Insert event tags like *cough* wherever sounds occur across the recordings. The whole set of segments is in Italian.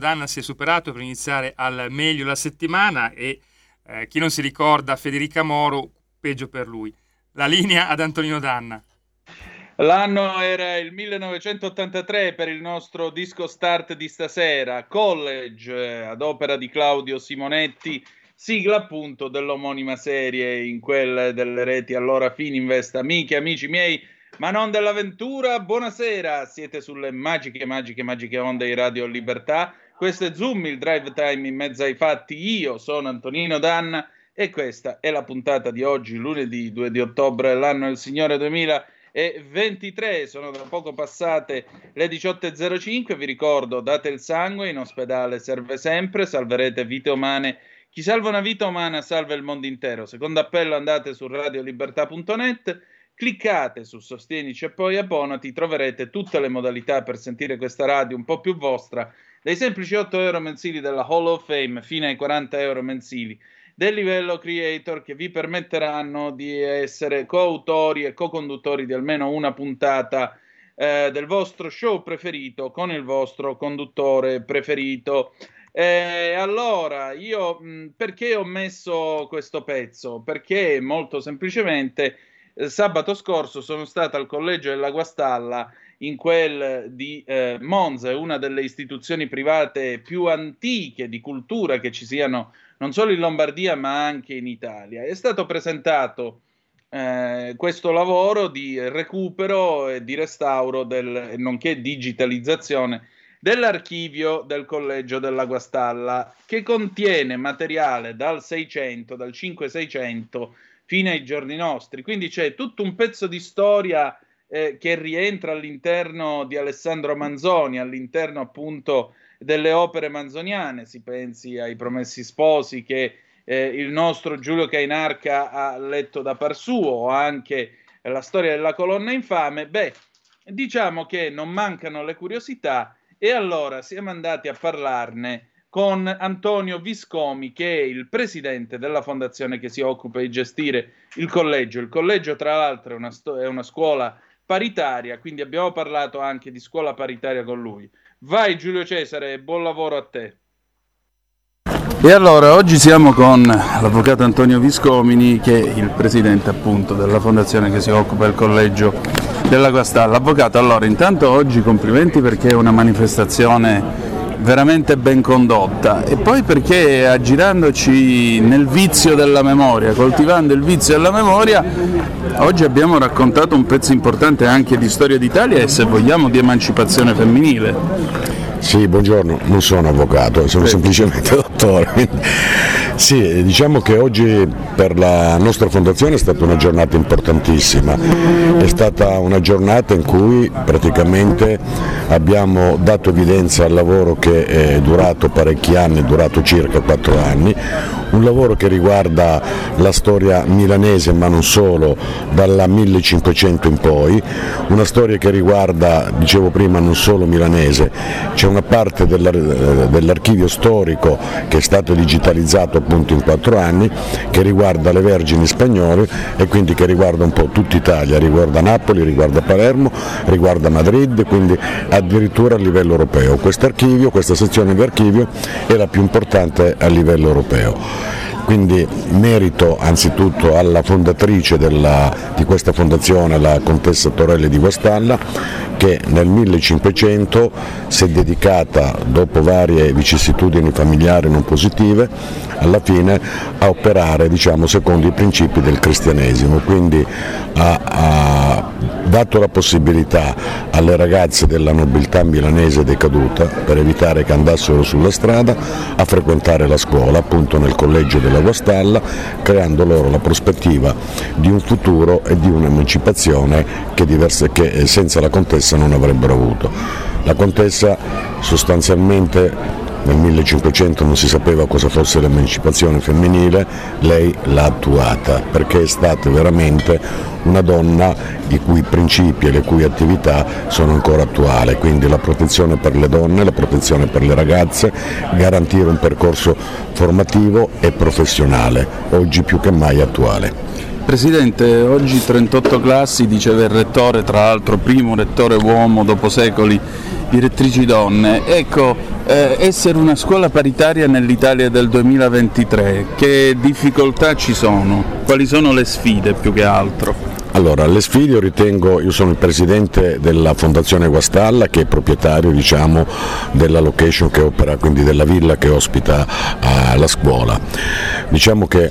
Danna si è superato per iniziare al meglio la settimana e eh, chi non si ricorda Federica Moro, peggio per lui. La linea ad Antonino Danna. L'anno era il 1983 per il nostro disco start di stasera, College, eh, ad opera di Claudio Simonetti, sigla appunto dell'omonima serie in quelle delle reti allora Fininvest. Amiche, amici miei, ma non dell'avventura. Buonasera, siete sulle magiche, magiche, magiche onde di Radio Libertà. Questo è Zoom, il drive time in mezzo ai fatti. Io sono Antonino Danna e questa è la puntata di oggi, lunedì 2 di ottobre dell'anno del Signore 2023. Sono da poco passate le 18.05. Vi ricordo, date il sangue, in ospedale serve sempre, salverete vite umane. Chi salva una vita umana salva il mondo intero. Secondo appello andate su radiolibertà.net Cliccate su Sostienici e poi abbonati, troverete tutte le modalità per sentire questa radio un po' più vostra, dai semplici 8 euro mensili della Hall of Fame fino ai 40 euro mensili del livello creator che vi permetteranno di essere coautori e co-conduttori di almeno una puntata eh, del vostro show preferito con il vostro conduttore preferito. Eh, allora, io perché ho messo questo pezzo? Perché molto semplicemente eh, sabato scorso sono stato al collegio della Guastalla in quel di eh, Monza, una delle istituzioni private più antiche di cultura che ci siano non solo in Lombardia ma anche in Italia. È stato presentato eh, questo lavoro di recupero e di restauro, del, nonché digitalizzazione dell'archivio del Collegio della Guastalla, che contiene materiale dal 600, dal 5600 fino ai giorni nostri. Quindi c'è tutto un pezzo di storia eh, che rientra all'interno di Alessandro Manzoni, all'interno appunto delle opere manzoniane. Si pensi ai Promessi Sposi che eh, il nostro Giulio Cainarca ha letto da par suo, o anche la storia della colonna infame. Beh, diciamo che non mancano le curiosità e allora siamo andati a parlarne con Antonio Viscomi, che è il presidente della fondazione che si occupa di gestire il collegio. Il collegio, tra l'altro, è una, sto- è una scuola paritaria, quindi abbiamo parlato anche di scuola paritaria con lui. Vai Giulio Cesare, buon lavoro a te. E allora oggi siamo con l'avvocato Antonio Viscomini che è il presidente appunto della fondazione che si occupa del collegio della Guastalla. Avvocato, allora intanto oggi complimenti perché è una manifestazione veramente ben condotta e poi perché aggirandoci nel vizio della memoria, coltivando il vizio della memoria, oggi abbiamo raccontato un pezzo importante anche di storia d'Italia e se vogliamo di emancipazione femminile. Sì, buongiorno, non sono avvocato, sono sì. semplicemente *laughs* dottore. Sì, diciamo che oggi per la nostra fondazione è stata una giornata importantissima, è stata una giornata in cui praticamente abbiamo dato evidenza al lavoro che è durato parecchi anni, è durato circa quattro anni, un lavoro che riguarda la storia milanese ma non solo, dalla 1500 in poi, una storia che riguarda, dicevo prima, non solo milanese, c'è una parte dell'archivio storico che è stato digitalizzato appunto in quattro anni, che riguarda le Vergini spagnole e quindi che riguarda un po' tutta Italia, riguarda Napoli, riguarda Palermo, riguarda Madrid, quindi addirittura a livello europeo. Quest'archivio, questa sezione di archivio è la più importante a livello europeo. Quindi merito anzitutto alla fondatrice della, di questa fondazione, la contessa Torelli di Guastalla, che nel 1500 si è dedicata, dopo varie vicissitudini familiari non positive, alla fine a operare diciamo, secondo i principi del cristianesimo, quindi ha, ha dato la possibilità alle ragazze della nobiltà milanese decaduta, per evitare che andassero sulla strada, a frequentare la scuola, appunto nel collegio della Guastalla, creando loro la prospettiva di un futuro e di un'emancipazione che, diverse, che senza la contessa non avrebbero avuto. La contessa sostanzialmente nel 1500 non si sapeva cosa fosse l'emancipazione femminile, lei l'ha attuata perché è stata veramente una donna i cui principi e le cui attività sono ancora attuali, quindi la protezione per le donne, la protezione per le ragazze, garantire un percorso formativo e professionale, oggi più che mai attuale. Presidente, oggi 38 classi, diceva il rettore, tra l'altro primo rettore uomo dopo secoli, direttrici donne. Ecco, eh, essere una scuola paritaria nell'Italia del 2023, che difficoltà ci sono? Quali sono le sfide più che altro? Allora, le sfide io ritengo, io sono il presidente della Fondazione Guastalla che è proprietario diciamo, della location che opera, quindi della villa che ospita uh, la scuola. Diciamo che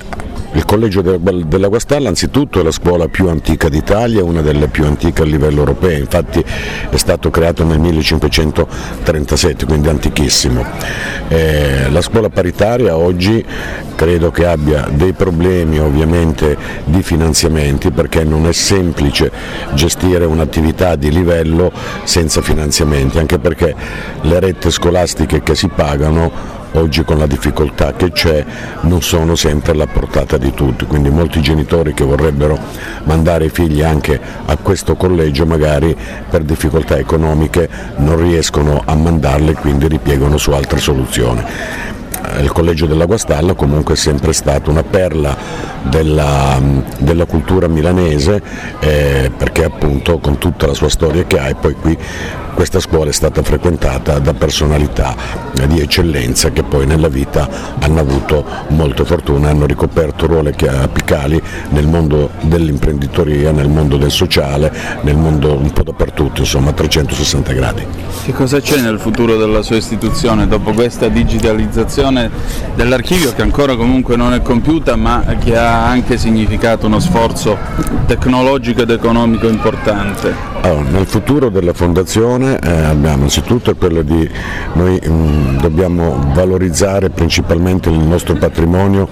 il Collegio della Guastalla anzitutto è la scuola più antica d'Italia, una delle più antiche a livello europeo, infatti è stato creato nel 1537, quindi antichissimo. Eh, la scuola paritaria oggi credo che abbia dei problemi ovviamente di finanziamenti perché non è semplice gestire un'attività di livello senza finanziamenti, anche perché le rette scolastiche che si pagano oggi con la difficoltà che c'è non sono sempre alla portata di tutti, quindi molti genitori che vorrebbero mandare i figli anche a questo collegio magari per difficoltà economiche non riescono a mandarli e quindi ripiegano su altre soluzioni. Il collegio della Guastalla comunque è sempre stato una perla della, della cultura milanese eh, perché appunto con tutta la sua storia che ha e poi qui questa scuola è stata frequentata da personalità di eccellenza che poi nella vita hanno avuto molte fortune, hanno ricoperto ruoli apicali nel mondo dell'imprenditoria, nel mondo del sociale, nel mondo un po' dappertutto, insomma a 360 gradi. Che cosa c'è nel futuro della sua istituzione dopo questa digitalizzazione dell'archivio che ancora comunque non è compiuta ma che ha anche significato uno sforzo tecnologico ed economico importante? Allora, nel futuro della fondazione eh, abbiamo anzitutto quello di noi mh, mm, dobbiamo valorizzare principalmente il nostro patrimonio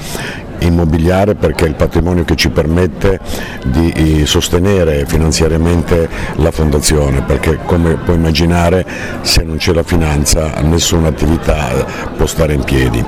immobiliare perché è il patrimonio che ci permette di eh, sostenere finanziariamente la fondazione perché come puoi immaginare se non c'è la finanza nessuna attività può stare in piedi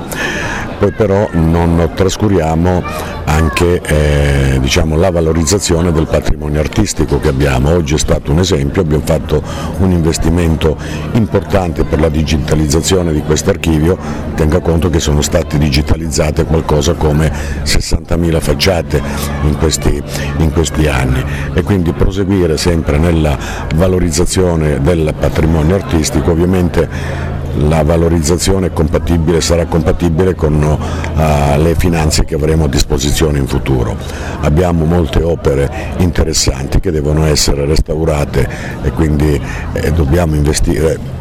poi però non trascuriamo anche eh, diciamo, la valorizzazione del patrimonio artistico che abbiamo. Oggi è stato un esempio, abbiamo fatto un investimento importante per la digitalizzazione di questo archivio, tenga conto che sono state digitalizzate qualcosa come 60.000 facciate in questi, in questi anni e quindi proseguire sempre nella valorizzazione del patrimonio artistico ovviamente la valorizzazione compatibile, sarà compatibile con uh, le finanze che avremo a disposizione in futuro. Abbiamo molte opere interessanti che devono essere restaurate e quindi eh, dobbiamo investire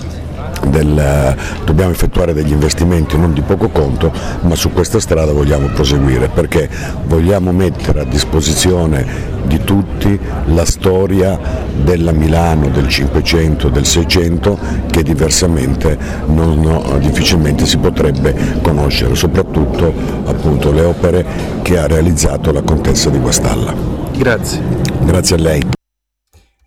del, dobbiamo effettuare degli investimenti non di poco conto, ma su questa strada vogliamo proseguire perché vogliamo mettere a disposizione di tutti la storia della Milano del 500, del 600 che diversamente non, no, difficilmente si potrebbe conoscere, soprattutto appunto le opere che ha realizzato la contessa di Guastalla. Grazie. Grazie a lei.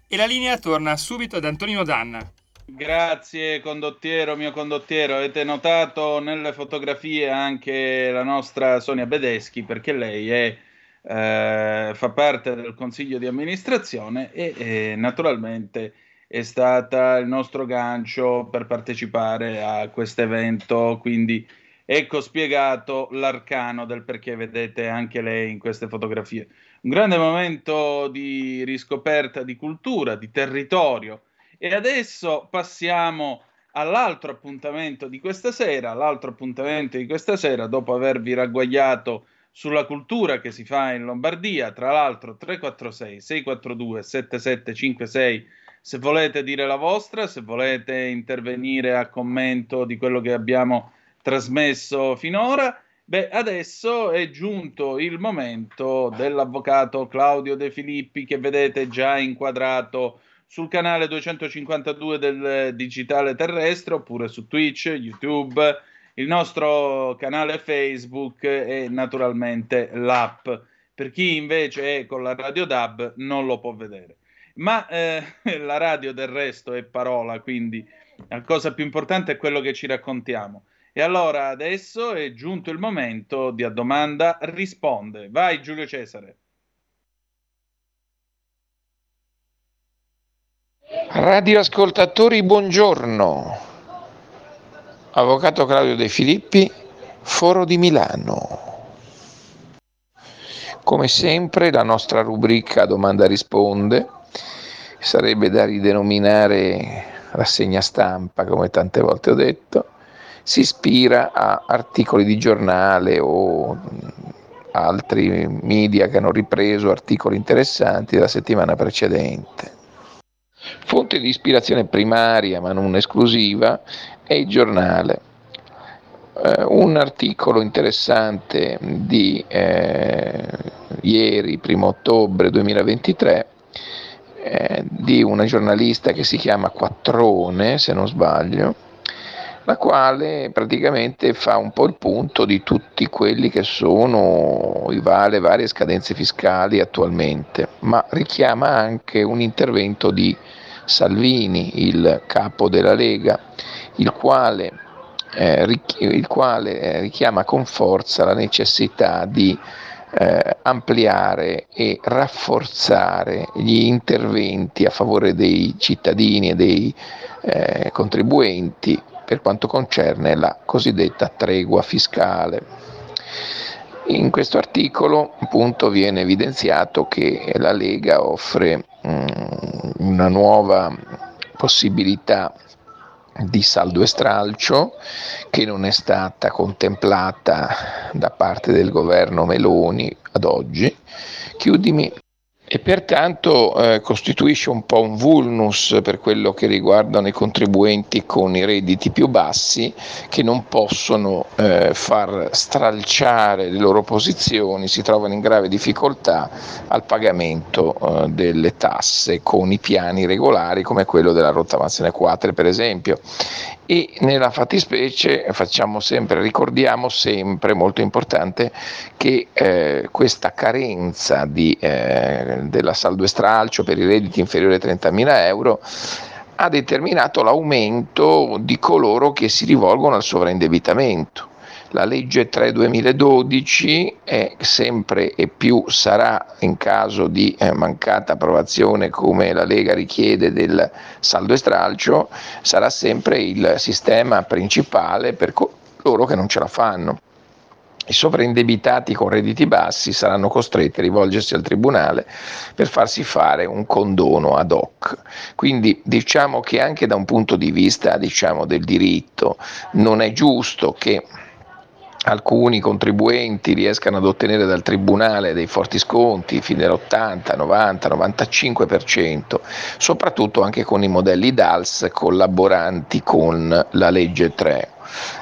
E la linea torna subito ad Antonino Danna. Grazie condottiero, mio condottiero. Avete notato nelle fotografie anche la nostra Sonia Bedeschi perché lei è, eh, fa parte del consiglio di amministrazione e eh, naturalmente è stata il nostro gancio per partecipare a questo evento. Quindi ecco spiegato l'arcano del perché vedete anche lei in queste fotografie. Un grande momento di riscoperta di cultura, di territorio e adesso passiamo all'altro appuntamento di questa sera, l'altro appuntamento di questa sera, dopo avervi ragguagliato sulla cultura che si fa in Lombardia, tra l'altro 346 642 7756 se volete dire la vostra, se volete intervenire a commento di quello che abbiamo trasmesso finora, beh, adesso è giunto il momento dell'avvocato Claudio De Filippi che vedete già inquadrato sul canale 252 del Digitale Terrestre oppure su Twitch, YouTube, il nostro canale Facebook e naturalmente l'app. Per chi invece è con la radio DAB non lo può vedere. Ma eh, *laughs* la radio del resto è parola, quindi la cosa più importante è quello che ci raccontiamo. E allora adesso è giunto il momento di a domanda risponde. Vai Giulio Cesare. Radioascoltatori, buongiorno. Avvocato Claudio De Filippi, Foro di Milano. Come sempre la nostra rubrica Domanda risponde sarebbe da ridenominare rassegna stampa, come tante volte ho detto, si ispira a articoli di giornale o altri media che hanno ripreso articoli interessanti della settimana precedente. Fonte di ispirazione primaria, ma non esclusiva, è il giornale. Eh, un articolo interessante di eh, ieri, 1 ottobre 2023, eh, di una giornalista che si chiama Quattrone, se non sbaglio, la quale praticamente fa un po' il punto di tutti quelli che sono le varie scadenze fiscali attualmente, ma richiama anche un intervento di Salvini, il capo della Lega, il quale, eh, richi- il quale eh, richiama con forza la necessità di eh, ampliare e rafforzare gli interventi a favore dei cittadini e dei eh, contribuenti per quanto concerne la cosiddetta tregua fiscale. In questo articolo appunto viene evidenziato che la Lega offre una nuova possibilità di saldo e stralcio che non è stata contemplata da parte del governo Meloni ad oggi. Chiudimi e pertanto eh, costituisce un po' un vulnus per quello che riguardano i contribuenti con i redditi più bassi che non possono eh, far stralciare le loro posizioni, si trovano in grave difficoltà al pagamento eh, delle tasse con i piani regolari come quello della rottamazione 4 per esempio e nella fattispecie facciamo sempre, ricordiamo sempre, molto importante, che eh, questa carenza di, eh, della saldo e stralcio per i redditi inferiori ai 30.000 euro ha determinato l'aumento di coloro che si rivolgono al sovraindebitamento la legge 3 2012 è sempre e più sarà in caso di eh, mancata approvazione come la Lega richiede del saldo e stralcio, sarà sempre il sistema principale per coloro che non ce la fanno. I sovraindebitati con redditi bassi saranno costretti a rivolgersi al Tribunale per farsi fare un condono ad hoc. Quindi diciamo che anche da un punto di vista diciamo, del diritto non è giusto che alcuni contribuenti riescano ad ottenere dal Tribunale dei forti sconti fino all'80, 90, 95%, soprattutto anche con i modelli DALS collaboranti con la legge 3.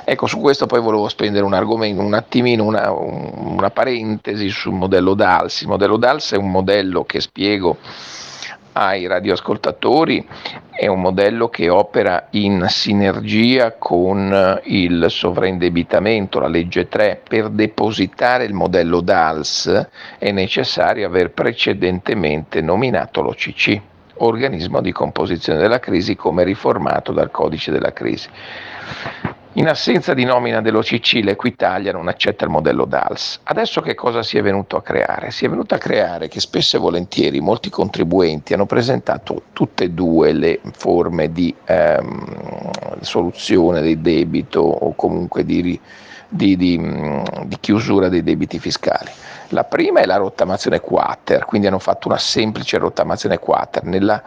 Ecco, su questo poi volevo spendere un argomento, un attimino, una, una parentesi sul modello DALS. Il modello DALS è un modello che spiego ai radioascoltatori è un modello che opera in sinergia con il sovraindebitamento, la legge 3. Per depositare il modello DALS è necessario aver precedentemente nominato l'OCC, organismo di composizione della crisi come riformato dal codice della crisi. In assenza di nomina dell'OCC, l'Equitalia non accetta il modello DALS. Adesso che cosa si è venuto a creare? Si è venuto a creare che spesso e volentieri molti contribuenti hanno presentato tutte e due le forme di ehm, soluzione del debito o comunque di, di, di, di chiusura dei debiti fiscali. La prima è la rottamazione quater, quindi hanno fatto una semplice rottamazione quater. Nella,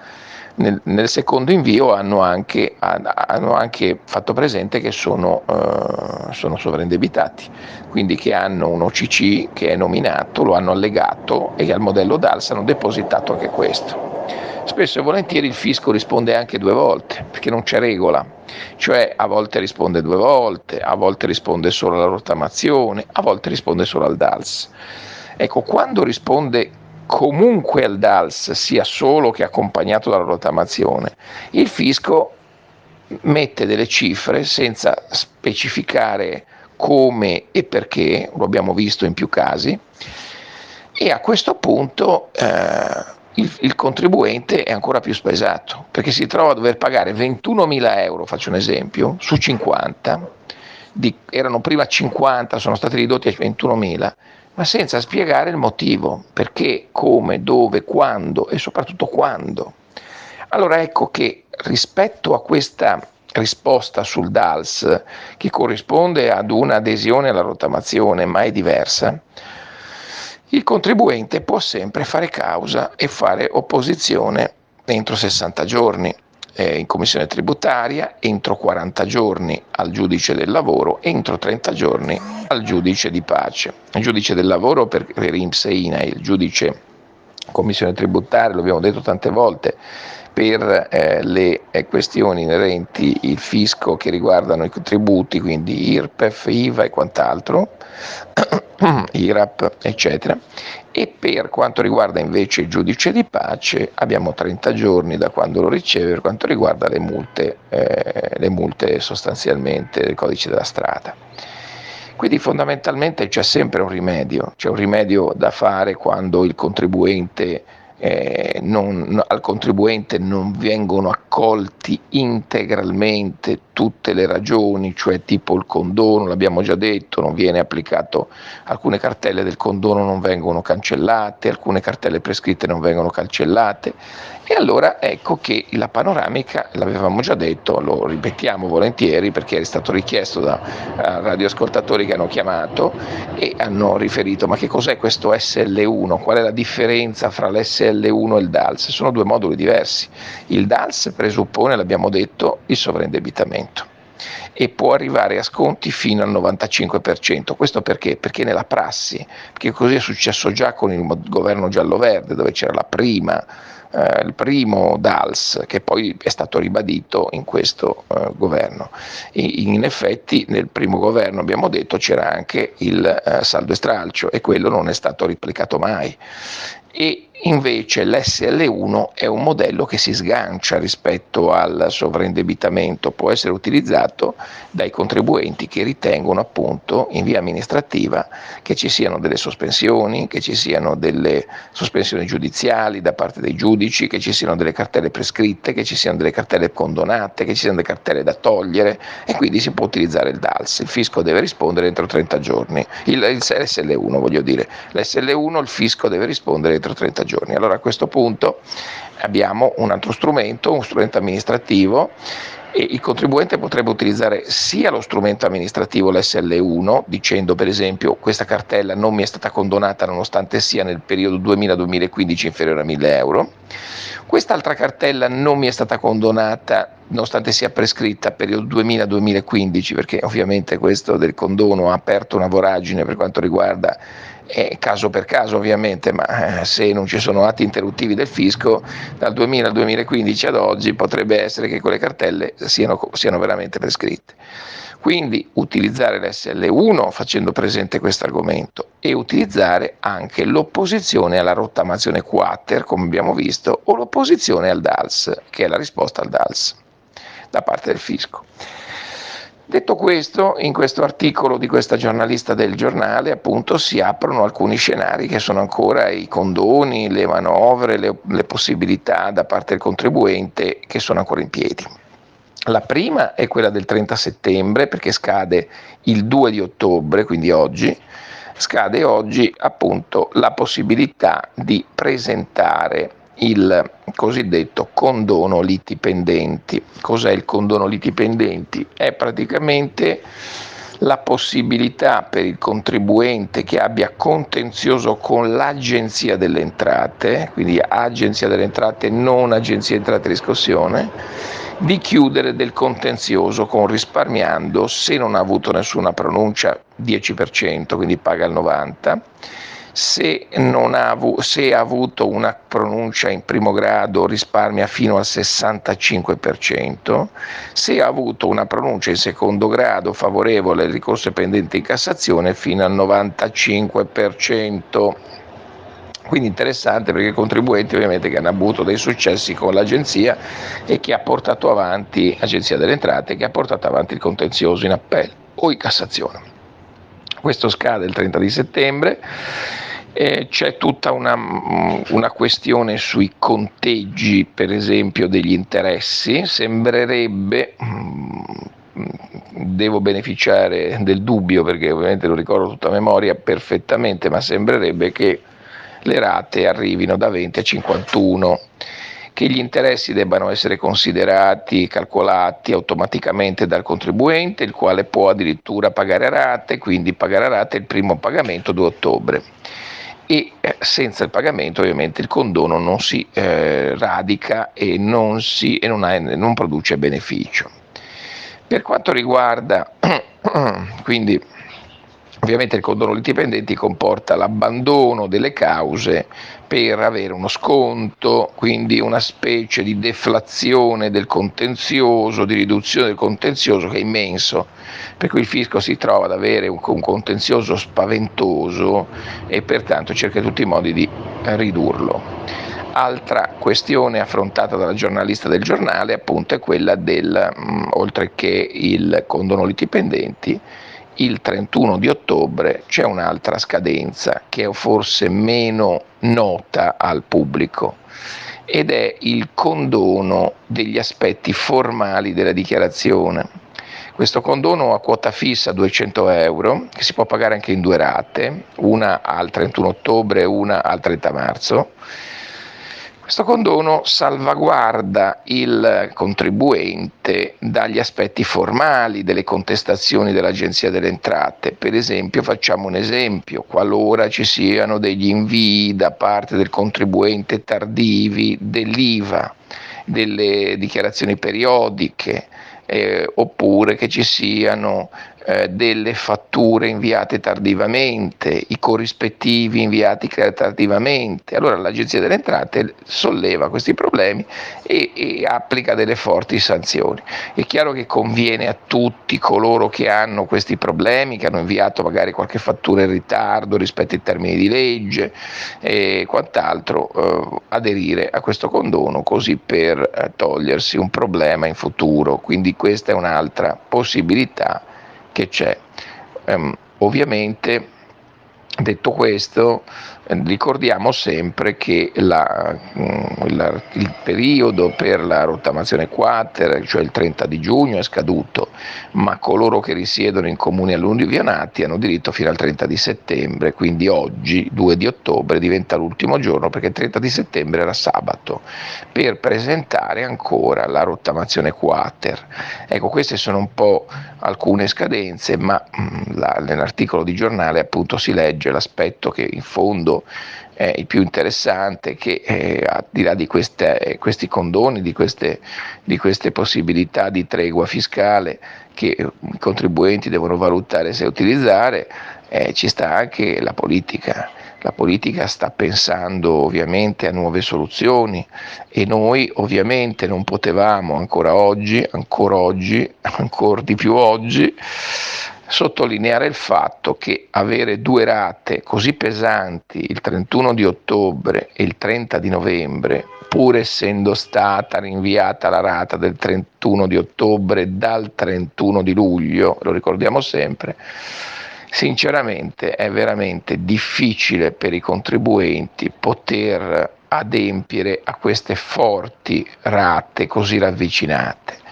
nel, nel, secondo invio hanno anche, hanno anche, fatto presente che sono, uh, sono sovraindebitati, quindi che hanno un OCC che è nominato, lo hanno allegato e al modello DALS hanno depositato anche questo. Spesso e volentieri il fisco risponde anche due volte, perché non c'è regola, cioè a volte risponde due volte, a volte risponde solo alla rottamazione, a volte risponde solo al DALS. Ecco, quando risponde comunque al DALS sia solo che accompagnato dalla rottamazione, il fisco mette delle cifre senza specificare come e perché, lo abbiamo visto in più casi, e a questo punto eh, il, il, contribuente è ancora più spesato, perché si trova a dover pagare 21.000 euro, faccio un esempio, su 50, di, erano prima 50, sono stati ridotti a 21.000, ma senza spiegare il motivo, perché, come, dove, quando e soprattutto quando. Allora ecco che rispetto a questa risposta sul DALS, che corrisponde ad un'adesione alla rottamazione, ma è diversa, il contribuente può sempre fare causa e fare opposizione entro 60 giorni eh, in commissione tributaria, entro 40 giorni al giudice del lavoro, entro 30 giorni al giudice di pace. Il giudice del lavoro per, per IMSS e INAI, il giudice commissione tributaria, lo abbiamo detto tante volte, per eh, le eh, questioni inerenti il fisco che riguardano i contributi, quindi IRPEF, IVA e quant'altro, *coughs* IRAP, eccetera. E per quanto riguarda invece il giudice di pace abbiamo 30 giorni da quando lo riceve per quanto riguarda le multe, eh, le multe sostanzialmente del codice della strada. Quindi fondamentalmente c'è sempre un rimedio, c'è un rimedio da fare quando il contribuente eh, non, al contribuente non vengono accolti integralmente tutte le ragioni, cioè tipo il condono, l'abbiamo già detto, non viene applicato, alcune cartelle del condono non vengono cancellate, alcune cartelle prescritte non vengono cancellate e allora ecco che la panoramica, l'avevamo già detto, lo ripetiamo volentieri perché è stato richiesto da uh, radioascoltatori che hanno chiamato e hanno riferito ma che cos'è questo SL1, qual è la differenza fra l'SL1 e il DALS? Sono due moduli diversi. Il DALS presuppone, l'abbiamo detto, il sovraindebitamento e può arrivare a sconti fino al 95%. Questo perché? Perché nella prassi, perché così è successo già con il governo giallo-verde dove c'era la prima eh, il primo DALS che poi è stato ribadito in questo eh, governo. E in effetti nel primo governo abbiamo detto c'era anche il eh, saldo e stralcio e quello non è stato replicato mai. E Invece l'SL1 è un modello che si sgancia rispetto al sovraindebitamento, può essere utilizzato dai contribuenti che ritengono appunto in via amministrativa che ci siano delle sospensioni, che ci siano delle sospensioni giudiziali da parte dei giudici, che ci siano delle cartelle prescritte, che ci siano delle cartelle condonate, che ci siano delle cartelle da togliere. E quindi si può utilizzare il DALS. Il fisco deve rispondere entro 30 giorni, il, il SL1 voglio dire, l'SL1 il fisco deve rispondere entro 30 giorni giorni. Allora a questo punto abbiamo un altro strumento, un strumento amministrativo e il contribuente potrebbe utilizzare sia lo strumento amministrativo, l'SL1, dicendo per esempio questa cartella non mi è stata condonata nonostante sia nel periodo 2000-2015 inferiore a 1000 euro, quest'altra cartella non mi è stata condonata nonostante sia prescritta periodo 2000-2015, perché ovviamente questo del condono ha aperto una voragine per quanto riguarda eh, caso per caso ovviamente, ma eh, se non ci sono atti interruttivi del fisco, dal 2000 al 2015 ad oggi potrebbe essere che quelle cartelle siano, siano veramente prescritte. Quindi utilizzare l'SL1 facendo presente questo argomento e utilizzare anche l'opposizione alla rottamazione quater, come abbiamo visto, o l'opposizione al DALS, che è la risposta al DALS da parte del fisco. Detto questo, in questo articolo di questa giornalista del giornale appunto si aprono alcuni scenari che sono ancora i condoni, le manovre, le, le possibilità da parte del contribuente che sono ancora in piedi. La prima è quella del 30 settembre perché scade il 2 di ottobre, quindi oggi, scade oggi appunto la possibilità di presentare il cosiddetto condono liti pendenti. Cos'è il condono liti pendenti? È praticamente la possibilità per il contribuente che abbia contenzioso con l'Agenzia delle Entrate, quindi Agenzia delle Entrate, non Agenzia Entrate e Riscossione, di chiudere del contenzioso con risparmiando, se non ha avuto nessuna pronuncia, 10%, quindi paga il 90%, se, ha, se, ha, avuto una pronuncia in primo grado risparmia fino al 65%, se ha avuto una pronuncia in secondo grado favorevole al ricorso pendente in Cassazione fino al 95%. Quindi interessante perché i contribuenti ovviamente che hanno avuto dei successi con l'agenzia e che ha portato avanti, Agenzia delle Entrate, che ha portato avanti il contenzioso in appello o in Cassazione. Questo scade il 30 di settembre eh, c'è tutta una, mm, una, questione sui conteggi, per esempio, degli interessi. Sembrerebbe, mm, devo beneficiare del dubbio perché ovviamente lo ricordo tutta a memoria perfettamente, ma sembrerebbe che le rate arrivino da 20 a 51 che gli interessi debbano essere considerati, calcolati automaticamente dal contribuente, il quale può addirittura pagare a rate, quindi pagare a rate il primo pagamento 2 ottobre e eh, senza il pagamento ovviamente il condono non si eh, radica e, non, si, e non, ha, non produce beneficio. Per quanto riguarda *clears throat* quindi Ovviamente il condono dipendenti comporta l'abbandono delle cause per avere uno sconto, quindi una specie di deflazione del contenzioso, di riduzione del contenzioso che è immenso, per cui il fisco si trova ad avere un, un contenzioso spaventoso e pertanto cerca in tutti i modi di ridurlo. Altra questione affrontata dalla giornalista del giornale appunto è quella del, mh, oltre che il condono litipendenti, il 31 di ottobre c'è un'altra scadenza che è forse meno nota al pubblico ed è il condono degli aspetti formali della dichiarazione. Questo condono a quota fissa 200 euro, che si può pagare anche in due rate, una al 31 ottobre e una al 30 marzo, questo condono salvaguarda il contribuente dagli aspetti formali delle contestazioni dell'Agenzia delle Entrate. Per esempio, facciamo un esempio, qualora ci siano degli invii da parte del contribuente tardivi dell'IVA, delle dichiarazioni periodiche, eh, oppure che ci siano eh, delle fatture inviate tardivamente, i corrispettivi inviati tardivamente. Allora l'Agenzia delle Entrate solleva questi problemi e, e applica delle forti sanzioni. È chiaro che conviene a tutti coloro che hanno questi problemi, che hanno inviato magari qualche fattura in ritardo rispetto ai termini di legge e quant'altro, eh, aderire a questo condono così per eh, togliersi un problema in futuro. Quindi questa è un'altra possibilità che c'è. Um, ovviamente, detto questo, ricordiamo sempre che la, mm, la, il periodo per la rottamazione quater, cioè il 30 di giugno, è scaduto, ma coloro che risiedono in comuni alluvionati hanno diritto fino al 30 di settembre, quindi oggi, 2 di ottobre, diventa l'ultimo giorno perché il 30 di settembre era sabato, per presentare ancora la rottamazione quater. Ecco, queste sono un po' alcune scadenze, ma mm, la, nell'articolo di giornale appunto si legge l'aspetto che in fondo è il più interessante che eh, al di là di queste, questi condoni, di queste, di queste, possibilità di tregua fiscale che i contribuenti devono valutare se utilizzare, eh, ci sta anche la politica. La politica sta pensando ovviamente a nuove soluzioni e noi ovviamente non potevamo ancora oggi, ancora oggi, *laughs* ancora di più oggi, sottolineare il fatto che avere due rate così pesanti il 31 di ottobre e il 30 di novembre, pur essendo stata rinviata la rata del 31 di ottobre dal 31 di luglio, lo ricordiamo sempre, sinceramente è veramente difficile per i contribuenti poter adempiere a queste forti rate così ravvicinate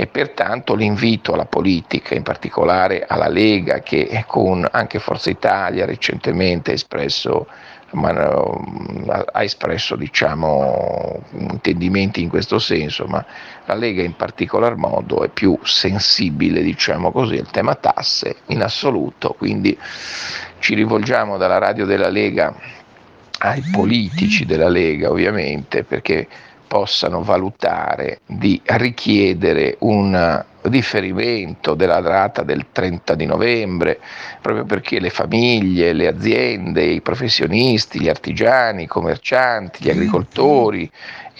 e pertanto l'invito alla politica, in particolare alla Lega che con anche Forza Italia recentemente ha espresso ma, ha espresso diciamo, intendimenti in questo senso, ma la Lega in particolar modo è più sensibile diciamo così, al tema tasse in assoluto, quindi ci rivolgiamo dalla radio della Lega ai politici della Lega ovviamente perché possano valutare di richiedere un differimento della data del 30 di novembre, proprio perché le famiglie, le aziende, i professionisti, gli artigiani, i commercianti, gli agricoltori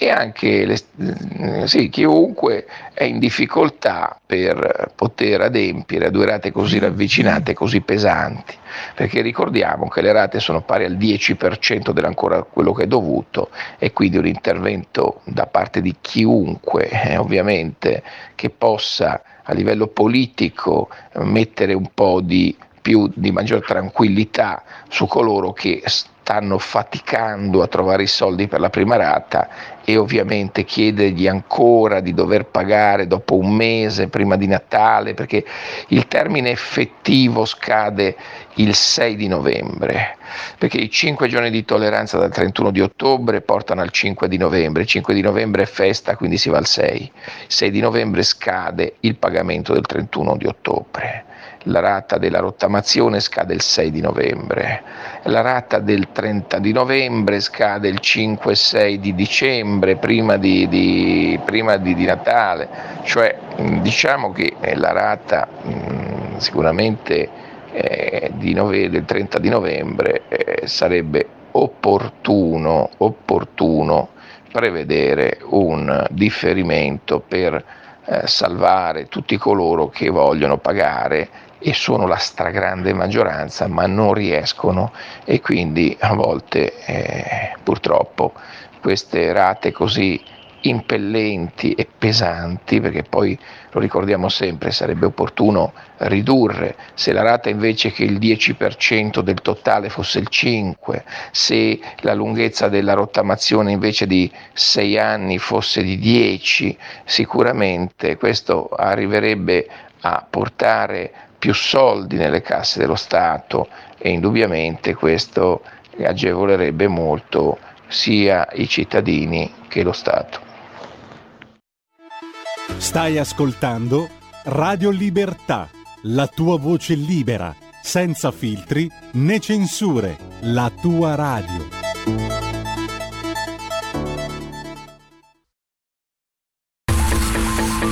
e anche le, sì, chiunque è in difficoltà per poter adempiere a due rate così ravvicinate, così pesanti, perché ricordiamo che le rate sono pari al 10% dell'ancora quello che è dovuto e quindi un intervento da parte di chiunque, eh, ovviamente, che possa a livello politico mettere un po' di più di maggior tranquillità su coloro che stanno faticando a trovare i soldi per la prima rata e ovviamente chiedergli ancora di dover pagare dopo un mese prima di Natale perché il termine effettivo scade il 6 di novembre perché i 5 giorni di tolleranza dal 31 di ottobre portano al 5 di novembre, il 5 di novembre è festa quindi si va al 6, il 6 di novembre scade il pagamento del 31 di ottobre la rata della rottamazione scade il 6 di novembre, la rata del 30 di novembre scade il 5-6 di dicembre, prima di, di, prima di, di Natale, cioè diciamo che la rata mh, sicuramente eh, nove, del 30 di novembre eh, sarebbe opportuno, opportuno prevedere un differimento per eh, salvare tutti coloro che vogliono pagare e sono la stragrande maggioranza, ma non riescono e quindi a volte eh, purtroppo queste rate così impellenti e pesanti, perché poi lo ricordiamo sempre, sarebbe opportuno ridurre, se la rata invece che il 10% del totale fosse il 5%, se la lunghezza della rottamazione invece di 6 anni fosse di 10, sicuramente questo arriverebbe a portare più soldi nelle casse dello Stato e indubbiamente questo agevolerebbe molto sia i cittadini che lo Stato. Stai ascoltando Radio Libertà, la tua voce libera, senza filtri né censure, la tua radio.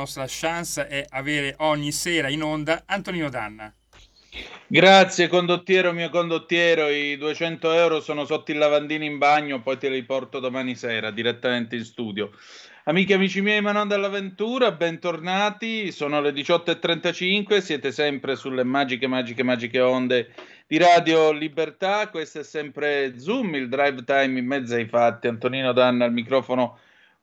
Nostra chance è avere ogni sera in onda Antonino Danna. Grazie condottiero mio condottiero, i 200 euro sono sotto il lavandino in bagno, poi te li porto domani sera direttamente in studio. Amiche e amici miei, ma non dall'avventura, bentornati, sono le 18.35, siete sempre sulle magiche, magiche, magiche onde di Radio Libertà, questo è sempre Zoom, il drive time in mezzo ai fatti, Antonino Danna al microfono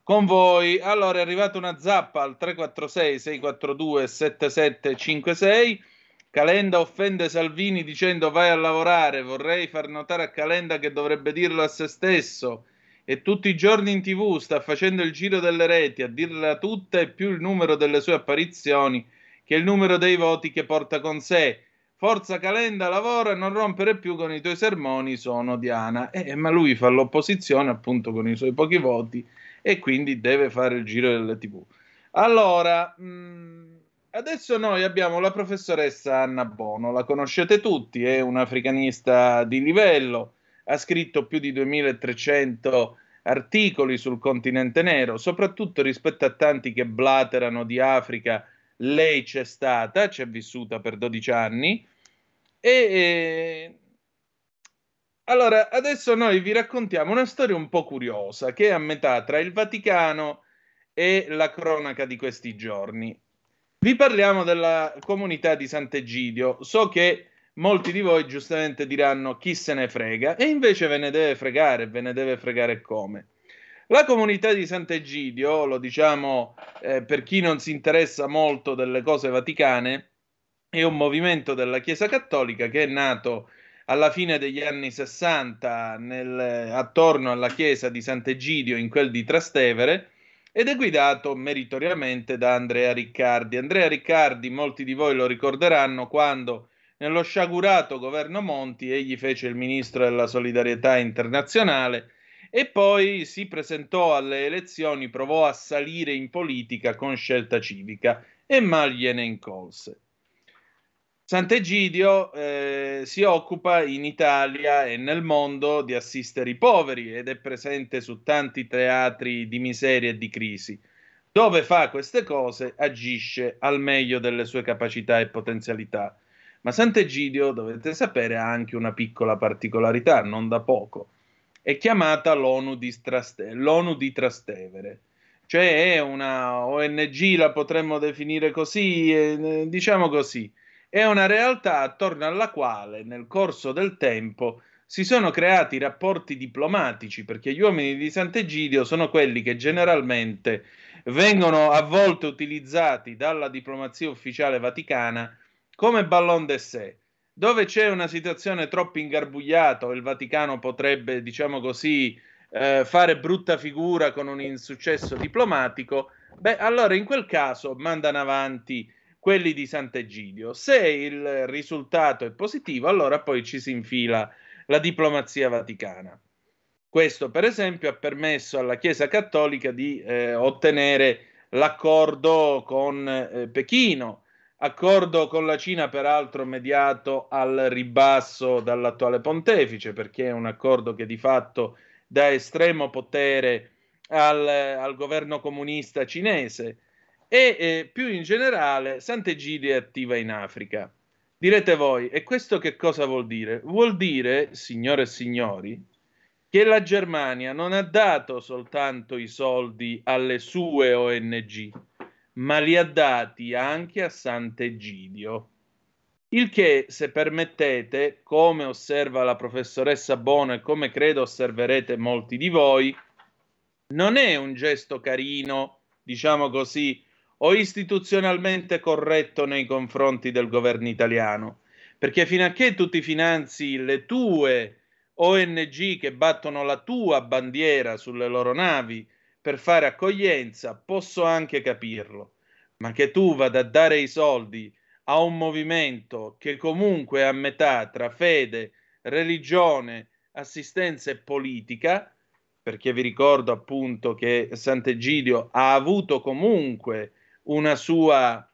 con voi. Allora è arrivata una zappa al 346 642 7756 Calenda offende Salvini dicendo vai a lavorare, vorrei far notare a Calenda che dovrebbe dirlo a se stesso e tutti i giorni in tv sta facendo il giro delle reti a dirla tutta e più il numero delle sue apparizioni che il numero dei voti che porta con sé. Forza Calenda, lavora e non rompere più con i tuoi sermoni, sono Diana. Eh, ma lui fa l'opposizione appunto con i suoi pochi voti e quindi deve fare il giro delle tv. Allora, mh, mm, Adesso noi abbiamo la professoressa Anna Bono, la conoscete tutti, è un'africanista di livello, ha scritto più di 2300 articoli sul continente nero, soprattutto rispetto a tanti che blaterano di Africa, lei c'è stata, c'è vissuta per 12 anni e, e allora adesso noi vi raccontiamo una storia un po' curiosa che è a metà tra il Vaticano e la cronaca di questi giorni. Vi parliamo della comunità di Sant'Egidio. So che molti di voi giustamente diranno chi se ne frega, e invece ve ne deve fregare, ve ne deve fregare come. La comunità di Sant'Egidio, lo diciamo eh, per chi non si interessa molto delle cose vaticane, è un movimento della Chiesa Cattolica che è nato alla fine degli anni 60 nel, attorno alla chiesa di Sant'Egidio in quel di Trastevere ed è guidato meritoriamente da Andrea Riccardi. Andrea Riccardi, molti di voi lo ricorderanno quando nello sciagurato governo Monti egli fece il ministro della solidarietà internazionale e poi si presentò alle elezioni, provò a salire in politica con scelta civica e mal gliene incolse. Sant'Egidio eh, si occupa in Italia e nel mondo di assistere i poveri ed è presente su tanti teatri di miseria e di crisi. Dove fa queste cose agisce al meglio delle sue capacità e potenzialità. Ma Sant'Egidio, dovete sapere, ha anche una piccola particolarità, non da poco. È chiamata l'ONU di, Traste- l'ONU di Trastevere cioè è una ONG, la potremmo definire così, eh, diciamo così, è una realtà attorno alla quale nel corso del tempo si sono creati rapporti diplomatici, perché gli uomini di Sant'Egidio sono quelli che generalmente vengono a volte utilizzati dalla diplomazia ufficiale vaticana come ballon d'essai. Dove c'è una situazione troppo ingarbugliata, il Vaticano potrebbe, diciamo così, eh, fare brutta figura con un insuccesso diplomatico, beh, allora in quel caso mandano avanti quelli di Sant'Egidio. Se il risultato è positivo, allora poi ci si infila la diplomazia vaticana. Questo, per esempio, ha permesso alla Chiesa Cattolica di eh, ottenere l'accordo con eh, Pechino, accordo con la Cina, peraltro mediato al ribasso dall'attuale pontefice, perché è un accordo che di fatto dà estremo potere al, al governo comunista cinese e eh, più in generale Sant'Egidio è attiva in Africa. Direte voi, e questo che cosa vuol dire? Vuol dire, signore e signori, che la Germania non ha dato soltanto i soldi alle sue ONG, ma li ha dati anche a Sant'Egidio. Il che, se permettete, come osserva la professoressa Bono e come credo osserverete molti di voi, non è un gesto carino, diciamo così, o istituzionalmente corretto nei confronti del governo italiano, perché fino a che tu ti finanzi le tue ONG che battono la tua bandiera sulle loro navi per fare accoglienza, posso anche capirlo, ma che tu vada a dare i soldi a un movimento che comunque è a metà tra fede, religione, assistenza e politica, perché vi ricordo appunto che Sant'Egidio ha avuto comunque una sua,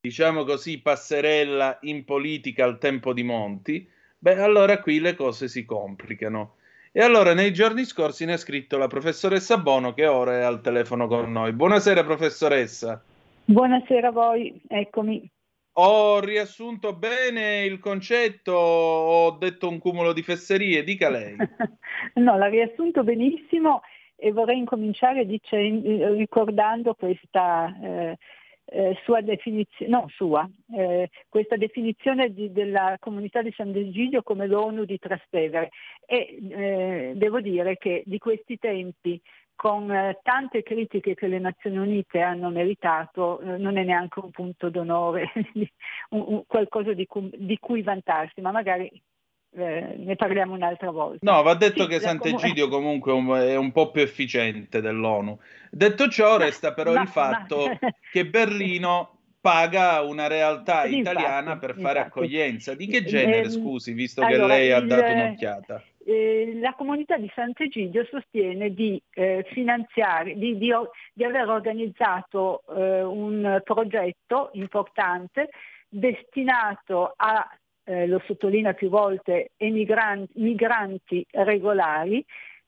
diciamo così, passerella in politica al tempo di Monti, beh, allora qui le cose si complicano. E allora nei giorni scorsi ne ha scritto la professoressa Bono che ora è al telefono con noi. Buonasera professoressa. Buonasera a voi, eccomi. Ho riassunto bene il concetto, ho detto un cumulo di fesserie, dica lei. *laughs* no, l'ha riassunto benissimo e vorrei incominciare dicendo, ricordando questa eh, eh, sua definizione, no sua, eh, questa definizione di, della comunità di San Degidio come l'ONU di Trastevere. E eh, devo dire che di questi tempi con eh, tante critiche che le Nazioni Unite hanno meritato, non è neanche un punto d'onore, *laughs* un, un, qualcosa di, cu- di, cui vantarsi, ma magari eh, ne parliamo un'altra volta. No, va detto sì, che Sant'Egidio com- comunque è un po' più efficiente dell'ONU. Detto ciò, resta però ma, il fatto ma... che Berlino paga una realtà infatti, italiana per fare infatti. accoglienza. Di che genere, eh, scusi, visto allora, che lei ha dato un'occhiata? Eh, la comunità di Sant'Egidio sostiene di eh, finanziare, di, di, di, aver organizzato eh, un progetto importante destinato a eh, lo sottolinea più volte, emigranti, migranti regolari,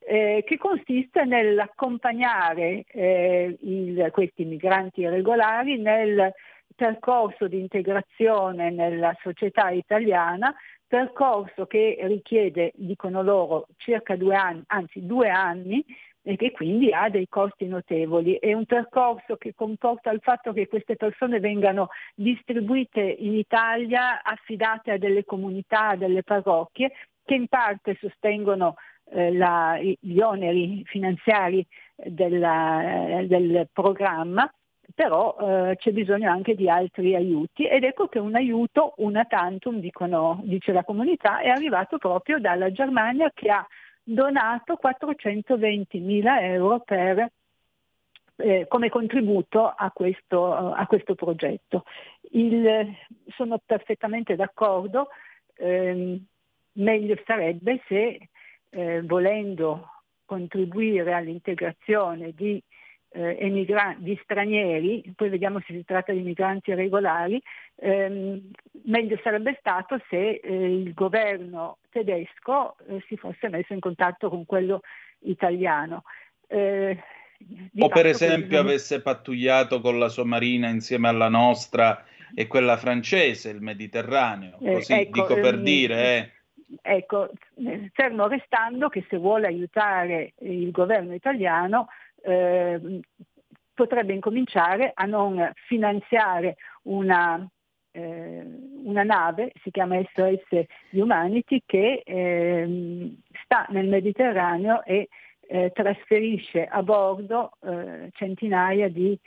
eh, che consiste nell'accompagnare eh, il, questi migranti regolari nel percorso di integrazione nella società italiana, percorso che richiede, dicono loro, circa due anni, anzi due anni, e che quindi ha dei costi notevoli. È un percorso che comporta il fatto che queste persone vengano distribuite in Italia, affidate a delle comunità, a delle parrocchie, che in parte sostengono eh, la, gli oneri finanziari della, eh, del programma, però eh, c'è bisogno anche di altri aiuti ed ecco che un aiuto, una tantum, dicono, dice la comunità, è arrivato proprio dalla Germania che ha donato 420 mila euro per, eh, come contributo a questo, a questo progetto. Il, sono perfettamente d'accordo, eh, meglio sarebbe se eh, volendo contribuire all'integrazione di eh, emigranti, di stranieri, poi vediamo se si tratta di migranti regolari, ehm, meglio sarebbe stato se eh, il governo tedesco eh, si fosse messo in contatto con quello italiano. Eh, o per esempio così... avesse pattugliato con la sua marina insieme alla nostra e quella francese, il Mediterraneo, eh, così ecco, dico per ehm, dire. Eh. Ecco, fermo restando che se vuole aiutare il governo italiano eh, potrebbe incominciare a non finanziare una, eh, una nave, si chiama SOS Humanity, che eh, sta nel Mediterraneo e eh, trasferisce a bordo eh, centinaia di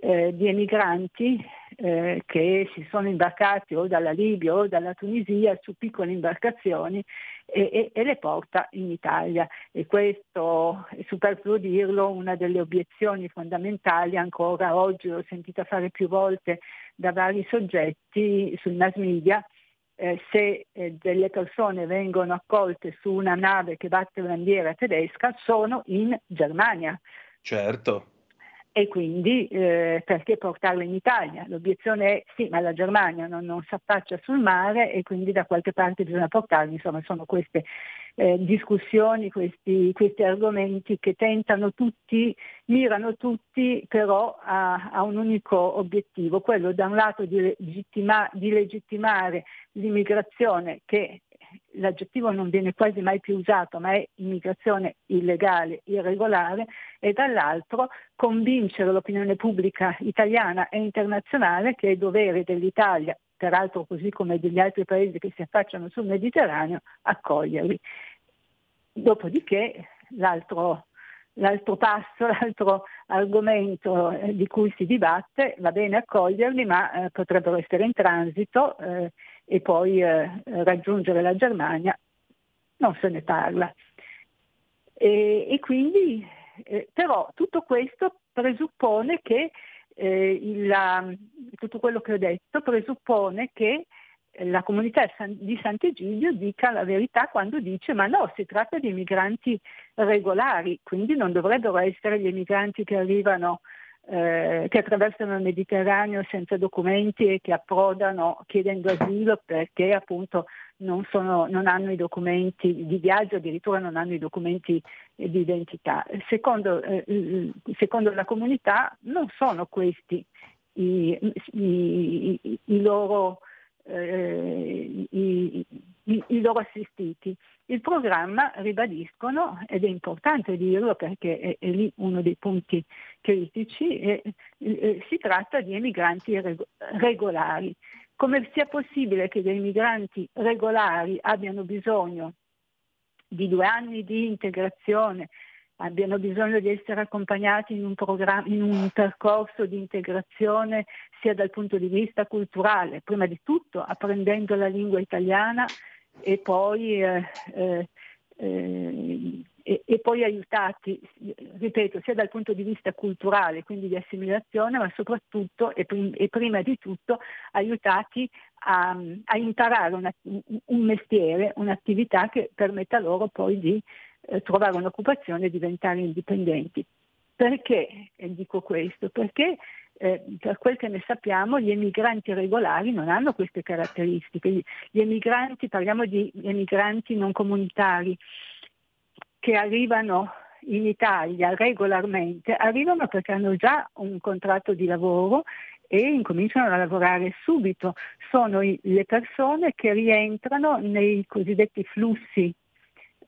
eh, di emigranti eh, che si sono imbarcati o dalla Libia o dalla Tunisia su piccole imbarcazioni e, e, e, le porta in Italia. E questo è superfluo dirlo, una delle obiezioni fondamentali ancora oggi l'ho sentita fare più volte da vari soggetti sui mass media, eh, se eh, delle persone vengono accolte su una nave che batte bandiera tedesca sono in Germania. Certo e quindi eh, perché portarlo in Italia? L'obiezione è sì, ma la Germania non, non si affaccia sul mare e quindi da qualche parte bisogna portarli, insomma sono queste eh, discussioni, questi, questi, argomenti che tentano tutti, mirano tutti però a, a un unico obiettivo, quello da un lato di, legittima, di legittimare l'immigrazione che l'aggettivo non viene quasi mai più usato, ma è immigrazione illegale, irregolare, e dall'altro convincere l'opinione pubblica italiana e internazionale che è dovere dell'Italia, peraltro così come degli altri paesi che si affacciano sul Mediterraneo, accoglierli. Dopodiché l'altro, l'altro passo, *laughs* l'altro argomento eh, di cui si dibatte, va bene accoglierli, ma eh, potrebbero essere in transito eh, e poi eh, raggiungere la Germania, non se ne parla. E, e quindi, eh, però tutto questo presuppone che eh, il, tutto quello che ho detto presuppone che la comunità di Sant'Egidio dica la verità quando dice ma no, si tratta di migranti regolari, quindi non dovrebbero essere gli emigranti che arrivano eh, che attraversano il Mediterraneo senza documenti e che approdano chiedendo asilo perché appunto non, sono, non, hanno i documenti di viaggio, addirittura non hanno i documenti di identità. Secondo, eh, secondo la comunità non sono questi i, i, i, loro eh, i, i, loro assistiti. Il programma, ribadiscono, ed è importante dirlo perché è, è lì uno dei punti critici, è, eh, si tratta di emigranti regolari. Come sia possibile che dei migranti regolari abbiano bisogno di due anni di integrazione, abbiano bisogno di essere accompagnati in un, in un, percorso di integrazione sia dal punto di vista culturale, prima di tutto apprendendo la lingua italiana e poi, eh, eh, eh, e, e poi aiutati, ripeto, sia dal punto di vista culturale, quindi di assimilazione, ma soprattutto e, prim- e prima di tutto aiutati a, a imparare una, un mestiere, un'attività che permetta loro poi di eh, trovare un'occupazione e diventare indipendenti. Perché dico questo? Perché eh, per quel che ne sappiamo gli emigranti regolari non hanno queste caratteristiche. Gli, emigranti, parliamo di emigranti non comunitari che arrivano in Italia regolarmente, arrivano perché hanno già un contratto di lavoro e incominciano a lavorare subito. Sono le persone che rientrano nei cosiddetti flussi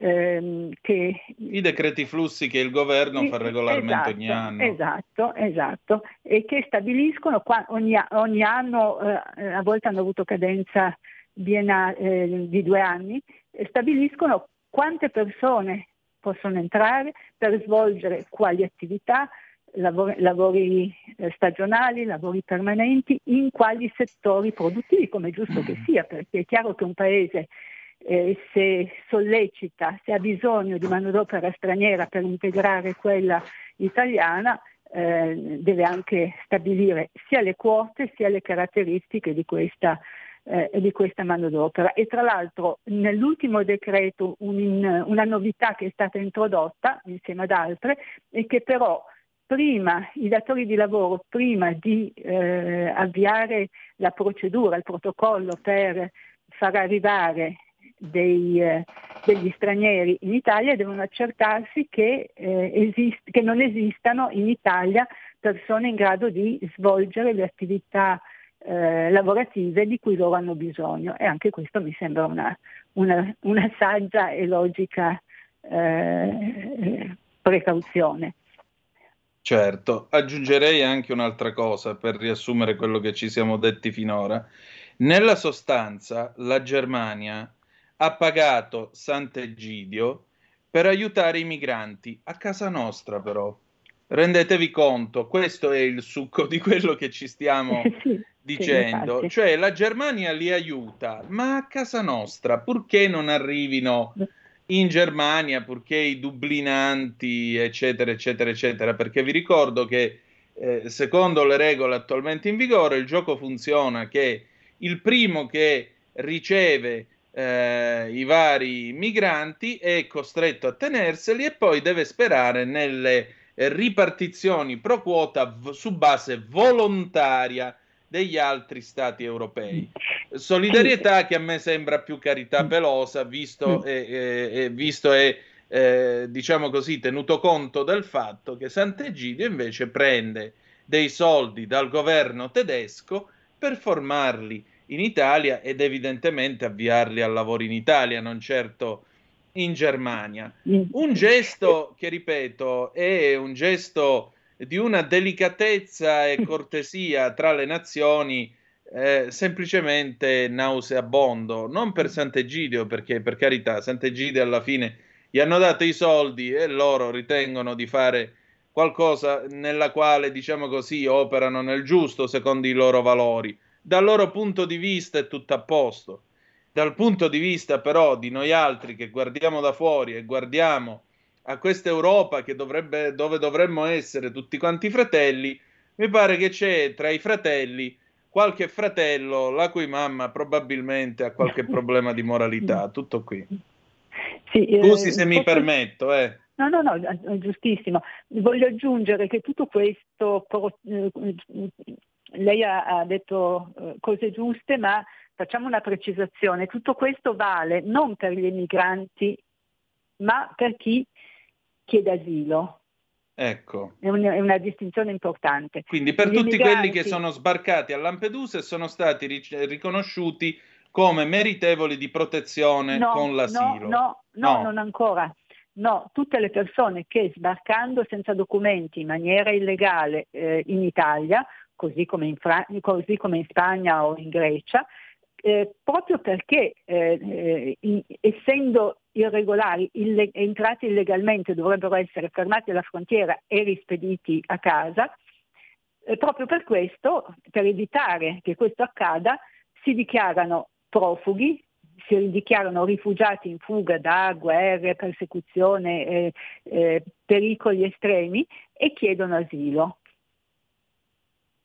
ehm, che... I decreti flussi che il governo fa regolarmente esatto, ogni anno. Esatto, esatto, e che stabiliscono qua, ogni, ogni, anno, eh, a volte hanno avuto cadenza biena, eh, di due anni, stabiliscono quante persone possono entrare per svolgere quali attività, lavori, lavori eh, stagionali, lavori permanenti, in quali settori produttivi, come è giusto che sia, perché è chiaro che un paese eh, se sollecita, se ha bisogno di manodopera straniera per integrare quella italiana, eh, deve anche stabilire sia le quote sia le caratteristiche di questa, eh, di questa manodopera. E tra l'altro nell'ultimo decreto un, una novità che è stata introdotta insieme ad altre e che però prima i datori di lavoro, prima di eh, avviare la procedura, il protocollo per far arrivare dei, eh, degli stranieri in Italia devono accertarsi che, eh, esist- che, non esistano in Italia persone in grado di svolgere le attività eh, lavorative di cui loro hanno bisogno e anche questo mi sembra una, una, una saggia e logica eh, precauzione. Certo, aggiungerei anche un'altra cosa per riassumere quello che ci siamo detti finora. Nella sostanza, la Germania ha pagato Sant'Egidio per aiutare i migranti. A casa nostra però. Rendetevi conto, questo è il succo di quello che ci stiamo *laughs* sì, dicendo, sì, cioè la Germania li aiuta, ma a casa nostra, purché non arrivino in Germania, purché i dublinanti, eccetera, eccetera, eccetera, perché vi ricordo che eh, secondo le regole attualmente in vigore il gioco funziona che il primo che riceve eh, i vari migranti è costretto a tenerseli e poi deve sperare nelle ripartizioni pro quota v- su base volontaria degli altri stati europei. Solidarietà che a me sembra più carità pelosa, visto e, e, e visto e eh, diciamo così, tenuto conto del fatto che Sant'Egidio invece prende dei soldi dal governo tedesco per formarli in Italia ed evidentemente avviarli al lavoro in Italia, non certo in Germania. Mm. Un gesto che, ripeto, è un gesto di una delicatezza e cortesia tra le nazioni eh, semplicemente nauseabondo, non per Sant'Egidio, perché per carità, Sant'Egidio alla fine gli hanno dato i soldi e loro ritengono di fare qualcosa nella quale, diciamo così, operano nel giusto secondo i loro valori dal loro punto di vista è tutto a posto. Dal punto di vista però di noi altri che guardiamo da fuori e guardiamo a questa Europa che dovrebbe, dove dovremmo essere tutti quanti fratelli, mi pare che c'è tra i fratelli qualche fratello la cui mamma probabilmente ha qualche *laughs* problema di moralità. Tutto qui. Sì, Scusi eh, se mi permetto, eh. No, no, no, giustissimo. Voglio aggiungere che tutto questo, lei ha, detto eh, cose giuste, ma facciamo una precisazione. Tutto questo vale non per gli emigranti, ma per chi chiede asilo. Ecco. È, un, è una distinzione importante. Quindi per Gli tutti emigranti... quelli che sono sbarcati a Lampedusa e sono stati riconosciuti come meritevoli di protezione no, con l'asilo. No, no, no, no, non ancora. No, tutte le persone che sbarcando senza documenti in maniera illegale eh, in Italia, così come in, Fra- così come in Spagna o in Grecia, eh, proprio perché eh, eh essendo irregolari ille- entrati illegalmente dovrebbero essere fermati alla frontiera e rispediti a casa, eh, proprio per questo, per evitare che questo accada, si dichiarano profughi, si dichiarano rifugiati in fuga da guerre, persecuzione, eh, eh, pericoli estremi e chiedono asilo.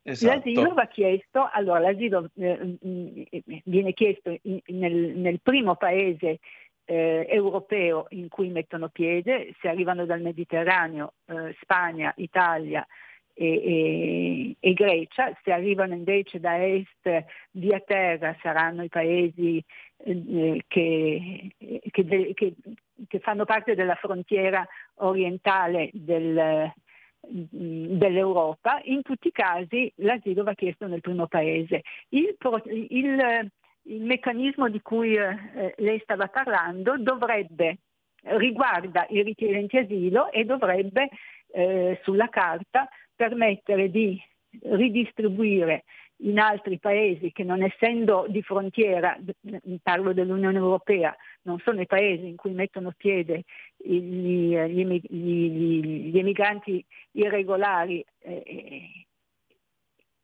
Esatto. L'asilo va chiesto, allora l'asilo eh, mm, viene chiesto in, nel, nel, primo paese eh, europeo in cui mettono piede, se arrivano dal Mediterraneo, eh, Spagna, Italia, e, e, e, Grecia, se arrivano invece da est via terra saranno i paesi eh, che, che, che, che, fanno parte della frontiera orientale del, dell'Europa, in tutti i casi l'asilo va chiesto nel primo paese. Il, il, il meccanismo di cui eh, lei stava parlando dovrebbe riguarda i richiedenti asilo e dovrebbe eh, sulla carta permettere di ridistribuire in altri paesi che non essendo di frontiera, parlo dell'Unione Europea, non sono i paesi in cui mettono piede gli, gli, gli, gli emigranti irregolari, eh,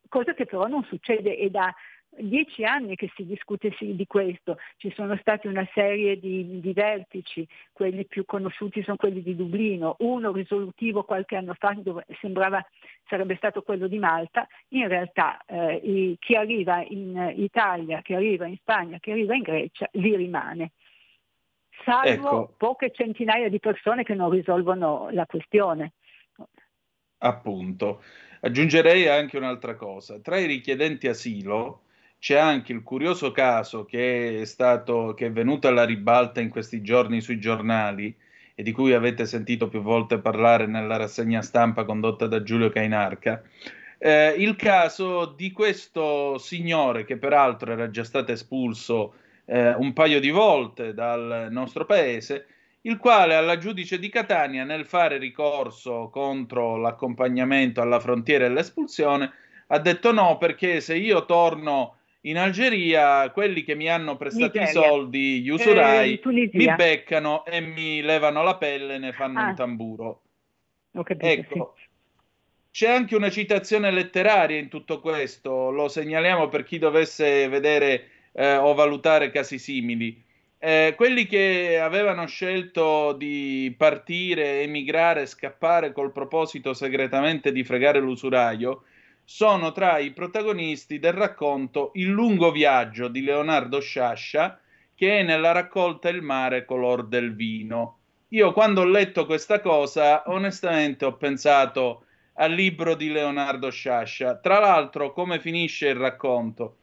cosa che però non succede e da dieci anni che si discute di questo, ci sono stati una serie di, di, vertici, quelli più conosciuti sono quelli di Dublino, uno risolutivo qualche anno fa dove sembrava sarebbe stato quello di Malta, in realtà eh, chi arriva in Italia, chi arriva in Spagna, chi arriva in Grecia, lì rimane. Salvo ecco. poche centinaia di persone che non risolvono la questione. Appunto. Aggiungerei anche un'altra cosa. Tra i richiedenti asilo c'è anche il curioso caso che è, stato, che è venuto alla ribalta in questi giorni sui giornali e di cui avete sentito più volte parlare nella rassegna stampa condotta da Giulio Cainarca. Eh, il caso di questo signore che peraltro era già stato espulso eh, un paio di volte dal nostro paese, il quale alla giudice di Catania nel fare ricorso contro l'accompagnamento alla frontiera e l'espulsione ha detto no perché se io torno in Algeria quelli che mi hanno prestato Nigeria. i soldi, gli usurai, eh, mi beccano e mi levano la pelle e ne fanno ah. un tamburo. Capito, ecco. Sì. C'è anche una citazione letteraria in tutto questo, lo segnaliamo per chi dovesse vedere eh, o valutare casi simili. Eh, quelli che avevano scelto di partire, emigrare, scappare col proposito segretamente di fregare l'usuraio, sono tra i protagonisti del racconto Il lungo viaggio di Leonardo Sciascia, che è nella raccolta Il mare color del vino. Io quando ho letto questa cosa, onestamente ho pensato al libro di Leonardo Sciascia. Tra l'altro, come finisce il racconto?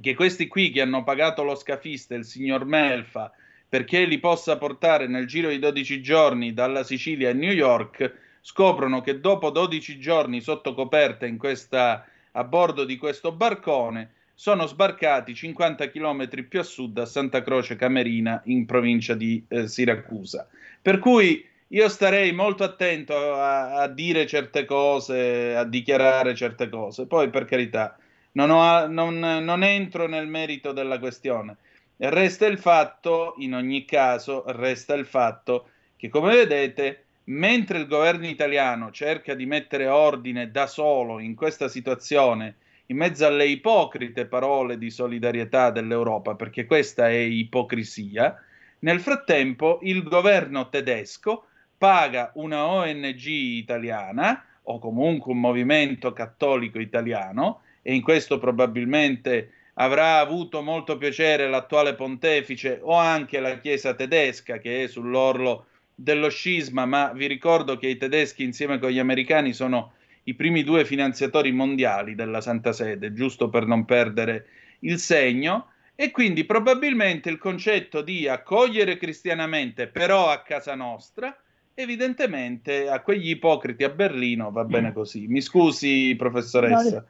Che questi qui che hanno pagato lo scafista, il signor Melfa, perché li possa portare nel giro di 12 giorni dalla Sicilia a New York, scoprono che dopo 12 giorni sotto coperta questa, a bordo di questo barcone sono sbarcati 50 km più a sud a Santa Croce Camerina in provincia di eh, Siracusa. Per cui io starei molto attento a, a, dire certe cose, a dichiarare certe cose. Poi, per carità, non, ho, non, non entro nel merito della questione. Resta il fatto, in ogni caso, resta il fatto che, come vedete, mentre il governo italiano cerca di mettere ordine da solo in questa situazione, in mezzo alle ipocrite parole di solidarietà dell'Europa, perché questa è ipocrisia, nel frattempo il governo tedesco paga una ONG italiana o comunque un movimento cattolico italiano e in questo probabilmente avrà avuto molto piacere l'attuale pontefice o anche la Chiesa tedesca che è sull'orlo dello scisma, ma vi ricordo che i tedeschi insieme con gli americani sono i primi due finanziatori mondiali della Santa Sede, giusto per non perdere il segno, e quindi probabilmente il concetto di accogliere cristianamente però a casa nostra, evidentemente a quegli ipocriti a Berlino va bene così. Mi scusi, professoressa.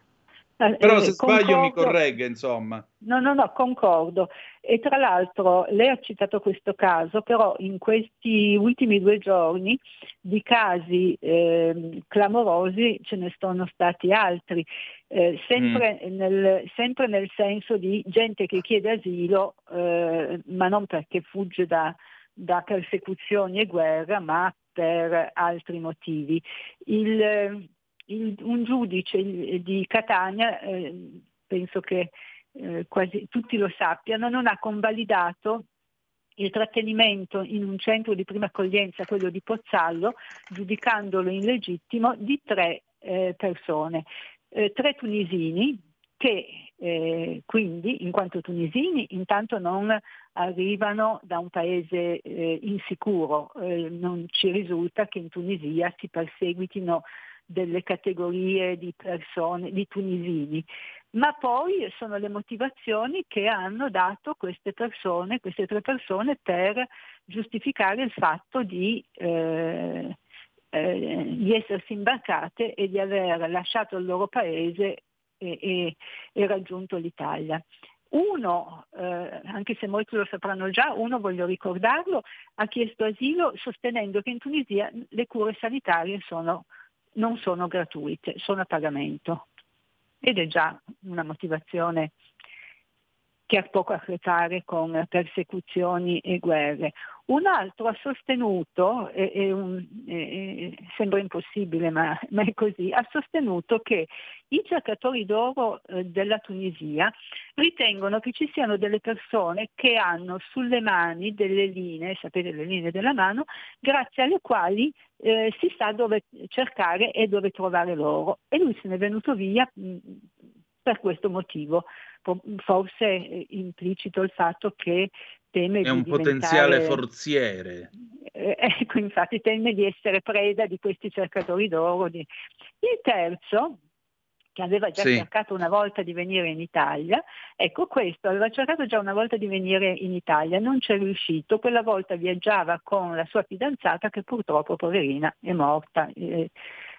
Eh, Però se concordo, sbaglio mi corregga, insomma. No, no, no, concordo. E tra l'altro lei ha citato questo caso, però in questi ultimi due giorni di casi eh, clamorosi ce ne sono stati altri, eh, sempre, mm. nel, sempre, nel, senso di gente che chiede asilo, eh, ma non perché fugge da, da persecuzioni e guerra, ma per altri motivi. Il, il, un giudice di Catania, eh, penso che eh, quasi tutti lo sappiano, non ha convalidato il trattenimento in un centro di prima accoglienza, quello di Pozzallo, giudicandolo illegittimo, di tre eh, persone, eh, tre tunisini che eh, quindi, in quanto tunisini, intanto non arrivano da un paese eh, insicuro, eh, non ci risulta che in Tunisia si perseguitino delle categorie di persone, di tunisini, ma poi sono le motivazioni che hanno dato queste persone, queste tre persone per giustificare il fatto di, eh, eh, di essersi imbarcate e di aver lasciato il loro paese e, e, e raggiunto l'Italia. Uno, eh, anche se molti lo sapranno già, uno, voglio ricordarlo, ha chiesto asilo sostenendo che in Tunisia le cure sanitarie sono non sono gratuite, sono a pagamento. Ed è già una motivazione che ha poco a che fare con persecuzioni e guerre. Un altro ha sostenuto, è, è un, è, sembra impossibile ma, ma, è così, ha sostenuto che i cercatori d'oro eh, della Tunisia ritengono che ci siano delle persone che hanno sulle mani delle linee, sapete le linee della mano, grazie alle quali eh, si sa dove cercare e dove trovare l'oro. E lui se n'è venuto via mh, per questo motivo forse è implicito il fatto che teme è un di potenziale forziere. Eh, ecco, infatti teme di essere preda di questi cercatori d'oro. Il terzo, che aveva già sì. cercato una volta di venire in Italia, ecco questo, aveva cercato già una volta di venire in Italia, non c'è riuscito, quella volta viaggiava con la sua fidanzata che purtroppo, poverina, è morta. Eh,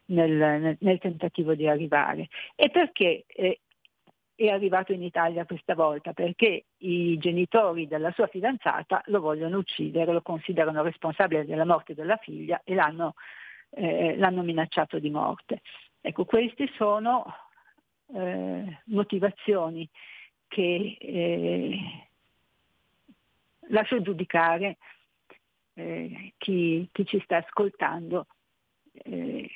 nel, nel, nel, tentativo di arrivare. E perché eh, è arrivato in Italia questa volta perché i genitori della sua fidanzata lo vogliono uccidere, lo considerano responsabile della morte della figlia e l'hanno, eh, l'hanno minacciato di morte. Ecco, queste sono eh, motivazioni che eh, lascio giudicare eh, chi, chi, ci sta ascoltando eh,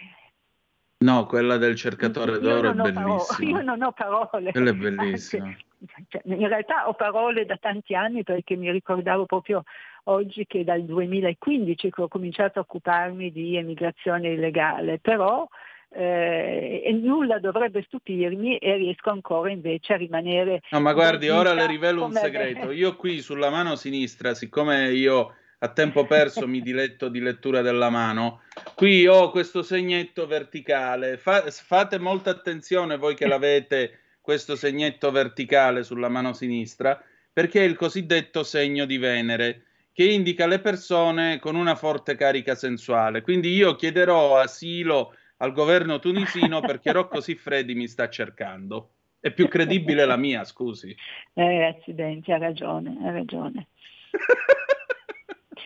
No, quella del cercatore d'oro è bellissima. io non ho parole. Quella è bellissima. Anche, cioè, in realtà ho parole da tanti anni perché mi ricordavo proprio oggi che dal 2015 che ho cominciato a occuparmi di emigrazione illegale, però eh, nulla dovrebbe stupirmi e riesco ancora invece a rimanere... No, ma guardi, ora le rivelo un segreto. Io qui sulla mano sinistra, siccome io a tempo perso mi diletto di lettura della mano. Qui ho questo segnetto verticale. Fa, fate molta attenzione voi che l'avete questo segnetto verticale sulla mano sinistra, perché è il cosiddetto segno di Venere, che indica le persone con una forte carica sensuale. Quindi io chiederò asilo al governo tunisino perché Rocco Siffredi mi sta cercando. È più credibile la mia, scusi. Eh, accidenti, ha ragione, ha ragione. *laughs*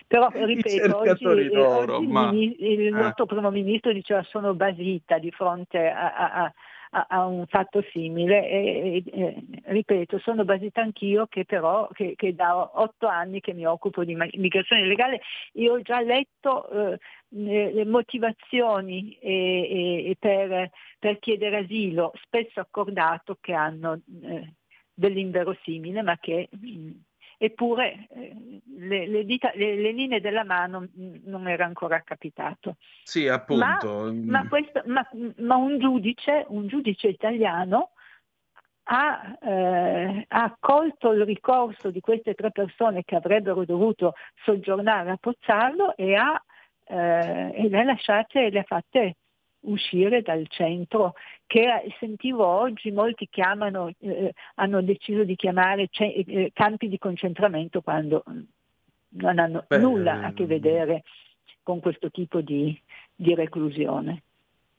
Però *laughs* ripeto, oggi, d'oro, oggi ma... il, il eh. nostro primo ministro diceva sono basita di fronte a, a, a, a un fatto simile e, e, e, ripeto, sono basita anch'io che però che, che, da otto anni che mi occupo di migrazione illegale e ho già letto eh, le motivazioni per, per, chiedere asilo, spesso accordato, che hanno eh, dell'inverosimile ma che mh, eppure eh, le, le, dita, le, le, linee della mano non era ancora capitato. Sì, appunto. Ma, ma, questo, ma, ma un, giudice, un giudice italiano ha, eh, ha, accolto il ricorso di queste tre persone che avrebbero dovuto soggiornare a Pozzallo e ha eh, e le ha lasciate, le ha fatte uscire dal centro che sentivo oggi molti chiamano, eh, hanno deciso di chiamare ce- eh, campi di concentramento quando non hanno Beh, nulla a che ehm, vedere con questo tipo di, di reclusione.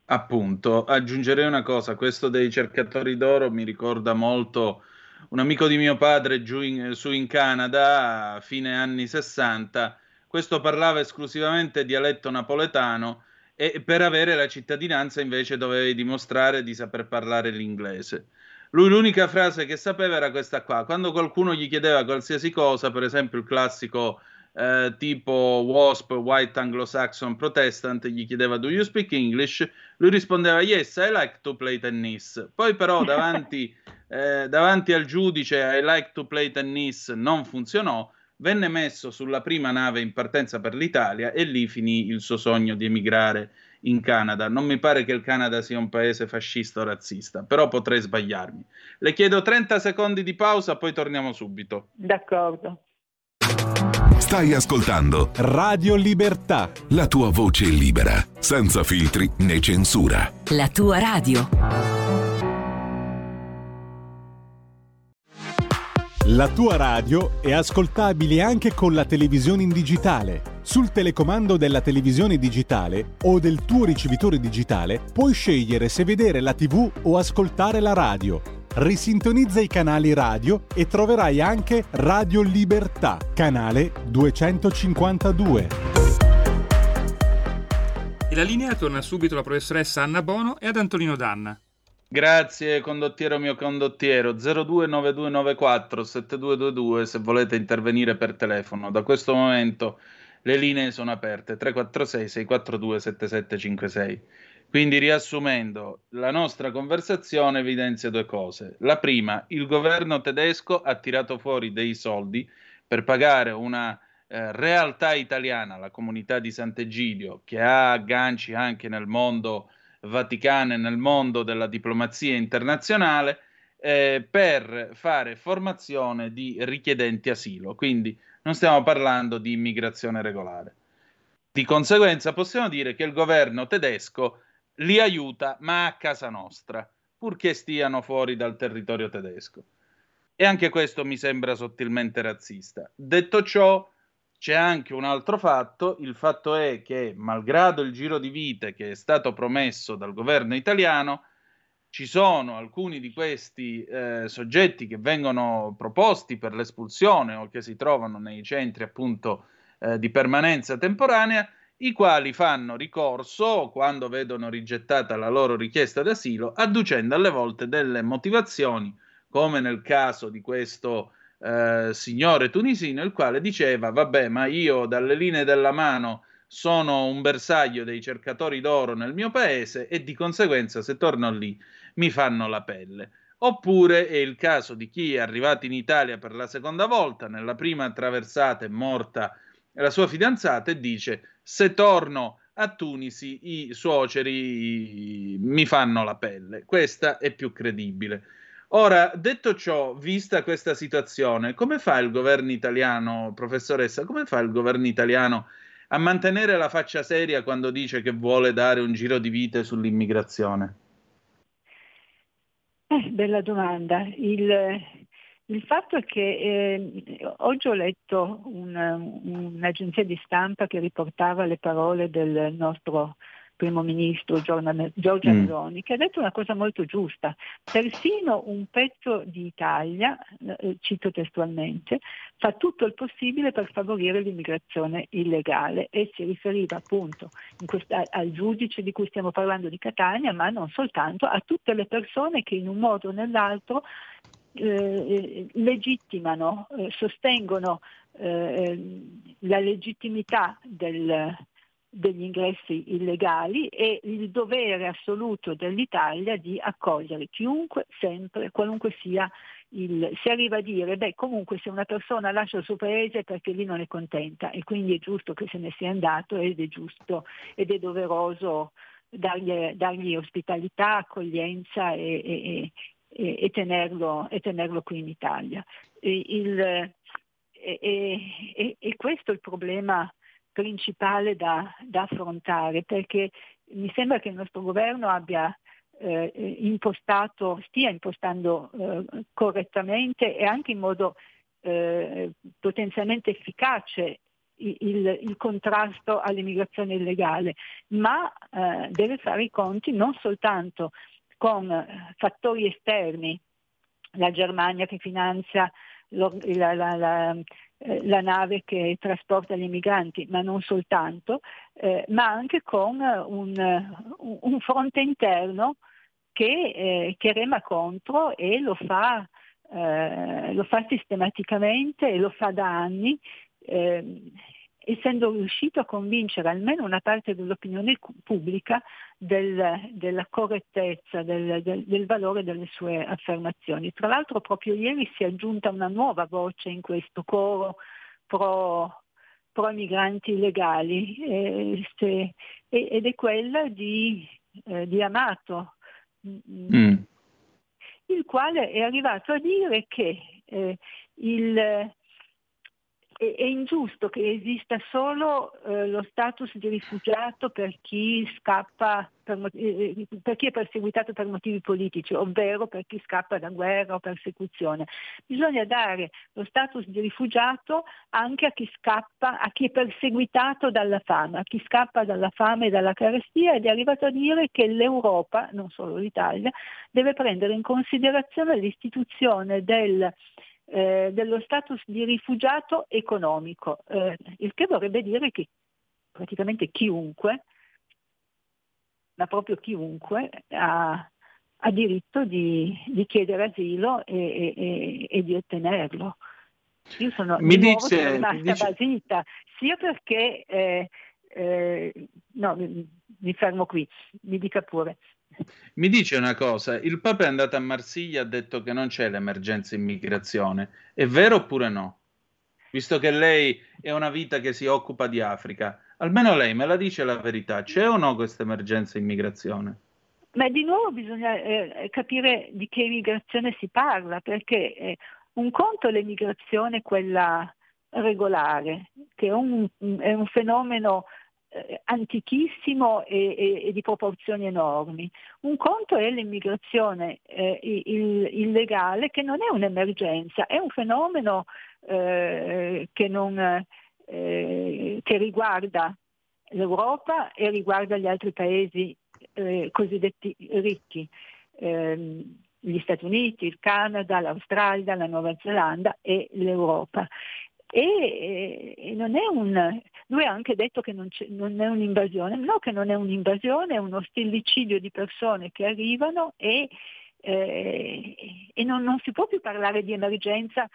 Appunto, aggiungerei una cosa, questo dei cercatori d'oro mi ricorda molto un amico di mio padre giù in, su in Canada a fine anni 60, questo parlava esclusivamente dialetto napoletano e per avere la cittadinanza invece dovevi dimostrare di saper parlare l'inglese. Lui l'unica frase che sapeva era questa qua, quando qualcuno gli chiedeva qualsiasi cosa, per esempio il classico eh, tipo WASP, White Anglo-Saxon Protestant, gli chiedeva Do you speak English? Lui rispondeva Yes, I like to play tennis. Poi però davanti, *laughs* eh, davanti al giudice I like to play tennis non funzionò, venne messo sulla prima nave in partenza per l'Italia e lì finì il suo sogno di emigrare in Canada. Non mi pare che il Canada sia un paese fascista o razzista, però potrei sbagliarmi. Le chiedo 30 secondi di pausa, poi torniamo subito. D'accordo. Stai ascoltando Radio Libertà. La tua voce libera, senza filtri né censura. La tua radio. La tua radio è ascoltabile anche con la televisione in digitale. Sul telecomando della televisione digitale o del tuo ricevitore digitale puoi scegliere se vedere la TV o ascoltare la radio risintonizza i canali radio e troverai anche Radio Libertà, canale 252. E la linea torna subito alla professoressa Anna Bono e ad Antonino Danna. Grazie condottiero mio condottiero 029294 7222 se volete intervenire per telefono. Da questo momento le linee sono aperte 346 642 7756. Quindi riassumendo, la nostra conversazione evidenzia due cose. La prima, il governo tedesco ha tirato fuori dei soldi per pagare una eh, realtà italiana, la comunità di Sant'Egidio, che ha agganci anche nel mondo vaticano e nel mondo della diplomazia internazionale, eh, per fare formazione di richiedenti asilo. Quindi non stiamo parlando di immigrazione regolare. Di conseguenza possiamo dire che il governo tedesco li aiuta, ma a casa nostra, purché stiano fuori dal territorio tedesco. E anche questo mi sembra sottilmente razzista. Detto ciò, c'è anche un altro fatto, il fatto è che, malgrado il giro di vite che è stato promesso dal governo italiano, ci sono alcuni di questi eh, soggetti che vengono proposti per l'espulsione o che si trovano nei centri appunto eh, di permanenza temporanea i quali fanno ricorso quando vedono rigettata la loro richiesta d'asilo, adducendo alle volte delle motivazioni, come nel caso di questo eh, signore tunisino, il quale diceva: Vabbè, ma io dalle linee della mano sono un bersaglio dei cercatori d'oro nel mio paese e di conseguenza se torno lì mi fanno la pelle. Oppure è il caso di chi è arrivato in Italia per la seconda volta, nella prima traversata è morta la sua fidanzata e dice se torno a Tunisi i suoceri mi fanno la pelle. Questa è più credibile. Ora, detto ciò, vista questa situazione, come fa il governo italiano, professoressa, come fa il governo italiano a mantenere la faccia seria quando dice che vuole dare un giro di vite sull'immigrazione? Eh, bella domanda. Il, il fatto è che eh, oggi ho letto un, un'agenzia di stampa che riportava le parole del nostro primo ministro Giorgia mm. Meloni, che ha detto una cosa molto giusta. Persino un pezzo di Italia, eh, cito testualmente, fa tutto il possibile per favorire l'immigrazione illegale e si riferiva appunto questa, al giudice di cui stiamo parlando di Catania, ma non soltanto, a tutte le persone che in un modo o nell'altro eh, legittimano, eh, sostengono eh, la legittimità del, degli ingressi illegali e il dovere assoluto dell'Italia di accogliere chiunque, sempre, qualunque sia il, si arriva a dire, beh comunque se una persona lascia il suo paese è perché lì non è contenta e quindi è giusto che se ne sia andato ed è giusto ed è doveroso dargli, dargli ospitalità, accoglienza e, e, e, e, tenerlo, e tenerlo, qui in Italia. Il, e, questo è il problema principale da, da affrontare perché mi sembra che il nostro governo abbia eh, impostato, stia impostando eh, correttamente e anche in modo eh, potenzialmente efficace il, il, contrasto all'immigrazione illegale, ma eh, deve fare i conti non soltanto con fattori esterni, la Germania che finanzia la, la, la, eh, la, nave che trasporta gli immigranti, ma non soltanto, eh, ma anche con un, un fronte interno che, eh, che, rema contro e lo fa, eh, lo fa sistematicamente e lo fa da anni eh, essendo riuscito a convincere almeno una parte dell'opinione pubblica del, della correttezza, del, del, del, valore delle sue affermazioni. Tra l'altro proprio ieri si è aggiunta una nuova voce in questo coro pro, pro migranti illegali eh, se, ed è quella di, eh, di Amato, mm. il quale è arrivato a dire che eh, il, è, è ingiusto che esista solo eh, lo status di rifugiato per chi scappa, per, eh, per, chi è perseguitato per motivi politici, ovvero per chi scappa da guerra o persecuzione. Bisogna dare lo status di rifugiato anche a chi scappa, a chi è perseguitato dalla fame, a chi scappa dalla fame e dalla carestia ed è arrivato a dire che l'Europa, non solo l'Italia, deve prendere in considerazione l'istituzione del eh, dello status di rifugiato economico, eh, il che vorrebbe dire che praticamente chiunque, ma proprio chiunque, ha, ha diritto di, di, chiedere asilo e, e, e, di ottenerlo. Io sono, mi dice, rimasta dice... basita, sia perché, eh, eh, no, mi, mi fermo qui, mi dica pure, mi dice una cosa, il Papa è andato a Marsiglia e ha detto che non c'è l'emergenza immigrazione. È vero oppure no? Visto che lei è una vita che si occupa di Africa, almeno lei me la dice la verità, c'è o no questa emergenza immigrazione? Ma di nuovo bisogna eh, capire di che immigrazione si parla, perché eh, un conto è l'immigrazione quella regolare, che è un, è un fenomeno eh, antichissimo e, e, e, di proporzioni enormi. Un conto è l'immigrazione eh, il, illegale che non è un'emergenza, è un fenomeno eh, che, non, eh, che, riguarda l'Europa e riguarda gli altri paesi eh, cosiddetti ricchi. Ehm, gli Stati Uniti, il Canada, l'Australia, la Nuova Zelanda e l'Europa. E, e non è un, lui ha anche detto che non, non, è un'invasione, no che non è un'invasione, è uno stillicidio di persone che arrivano e, eh, e non, non, si può più parlare di emergenza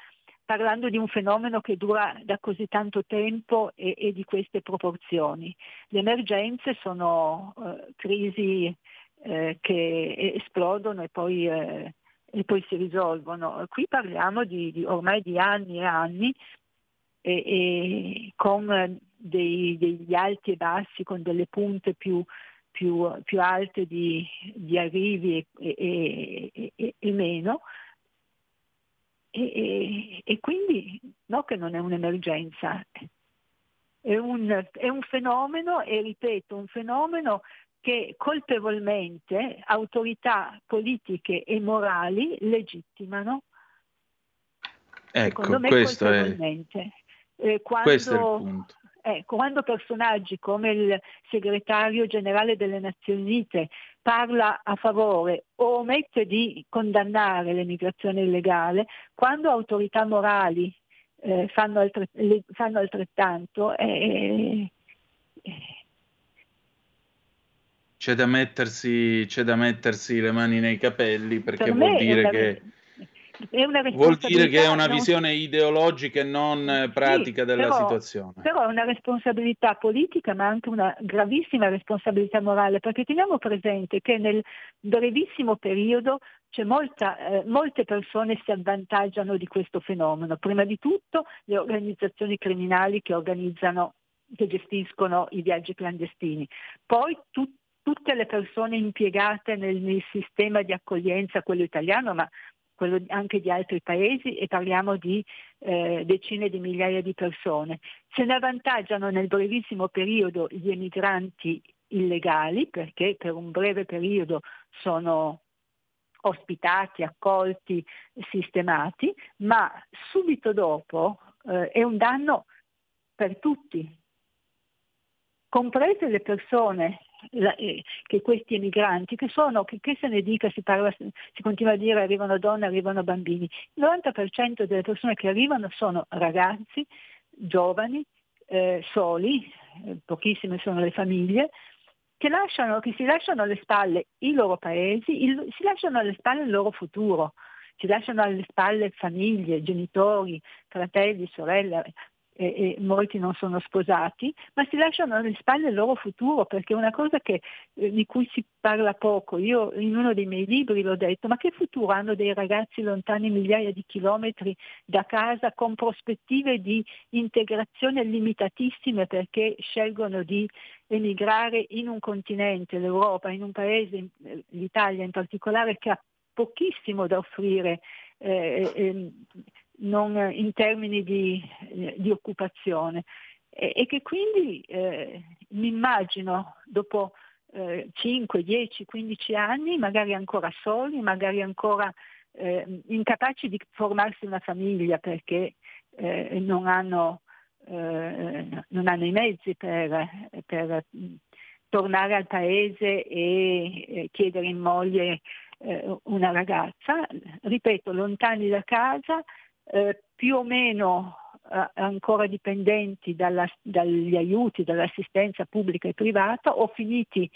parlando di un fenomeno che dura da così tanto tempo e, e di queste proporzioni. Le emergenze sono eh, crisi eh, che esplodono e poi, eh, e poi, si risolvono. Qui parliamo di, di ormai di anni e anni e, e con dei, degli alti e bassi, con delle punte più, più, più alte di, di arrivi e, e, e meno. E, quindi no che non è un'emergenza, è un, è un fenomeno e ripeto, un fenomeno che colpevolmente autorità politiche e morali legittimano. Ecco, Secondo me questo colpevolmente. È... Eh, quando, Questo è il punto. Ecco, quando personaggi come il segretario generale delle Nazioni Unite parla a favore o omette di condannare l'emigrazione illegale, quando autorità morali eh, fanno, altre, le, fanno, altrettanto, eh, c'è, da mettersi, c'è da mettersi le mani nei capelli perché per vuol dire che Vuol dire che è una visione ideologica e non eh, pratica sì, della però, situazione. Però è una responsabilità politica, ma anche una gravissima responsabilità morale, perché teniamo presente che nel brevissimo periodo molta, eh, molte persone si avvantaggiano di questo fenomeno. Prima di tutto le organizzazioni criminali che organizzano, che gestiscono i viaggi clandestini. Poi tutti tutte le persone impiegate nel, nel, sistema di accoglienza, quello italiano, ma quello anche di altri paesi e parliamo di eh, decine di migliaia di persone. Se ne avvantaggiano nel brevissimo periodo gli emigranti illegali perché per un breve periodo sono ospitati, accolti, sistemati, ma subito dopo eh, è un danno per tutti, comprese le persone la, eh, che questi emigranti, che sono, che, che se ne dica, si, parla, si continua a dire arrivano donne, arrivano bambini, il 90% delle persone che arrivano sono ragazzi, giovani, eh, soli, eh, pochissime sono le famiglie, che, lasciano, che si lasciano alle spalle i loro paesi, il, si lasciano alle spalle il loro futuro, si lasciano alle spalle famiglie, genitori, fratelli, sorelle, e, e, molti non sono sposati, ma si lasciano alle spalle il loro futuro, perché una cosa che, eh, di cui si parla poco. Io in uno dei miei libri l'ho detto, ma che futuro hanno dei ragazzi lontani migliaia di chilometri da casa con prospettive di integrazione limitatissime perché scelgono di emigrare in un continente, l'Europa, in un paese, eh, l'Italia in particolare, che ha pochissimo da offrire. Eh, eh, non in termini di, di occupazione. E, e, che quindi eh, mi immagino dopo eh, 5, 10, 15 anni, magari ancora soli, magari ancora eh, incapaci di formarsi una famiglia perché eh, non hanno, eh, non, hanno, i mezzi per, per tornare al paese e chiedere in moglie eh, una ragazza, ripeto, lontani da casa, eh, più o meno eh, ancora dipendenti dalla, dagli aiuti, dall'assistenza pubblica e privata o finiti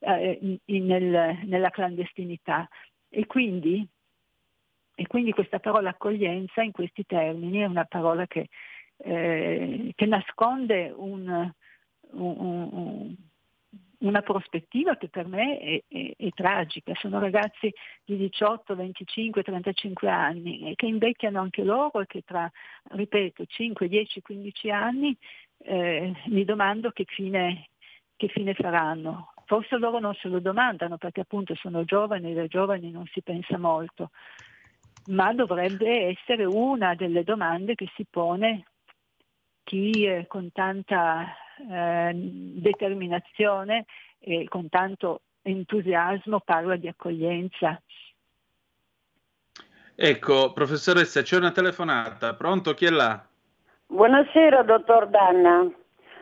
eh, in, in, nel, nella clandestinità. E quindi, e quindi, questa parola accoglienza in questi termini è una parola che, eh, che nasconde un, un, un una prospettiva che per me è, è, è, tragica. Sono ragazzi di 18, 25, 35 anni che invecchiano anche loro e che tra, ripeto, 5, 10, 15 anni eh, mi domando che fine, che fine faranno. Forse loro non se lo domandano perché appunto sono giovani e da giovani non si pensa molto, ma dovrebbe essere una delle domande che si pone chi eh, con tanta eh, determinazione e con tanto entusiasmo parla di accoglienza. Ecco, professoressa, c'è una telefonata. Pronto? Chi è là? Buonasera, dottor Danna.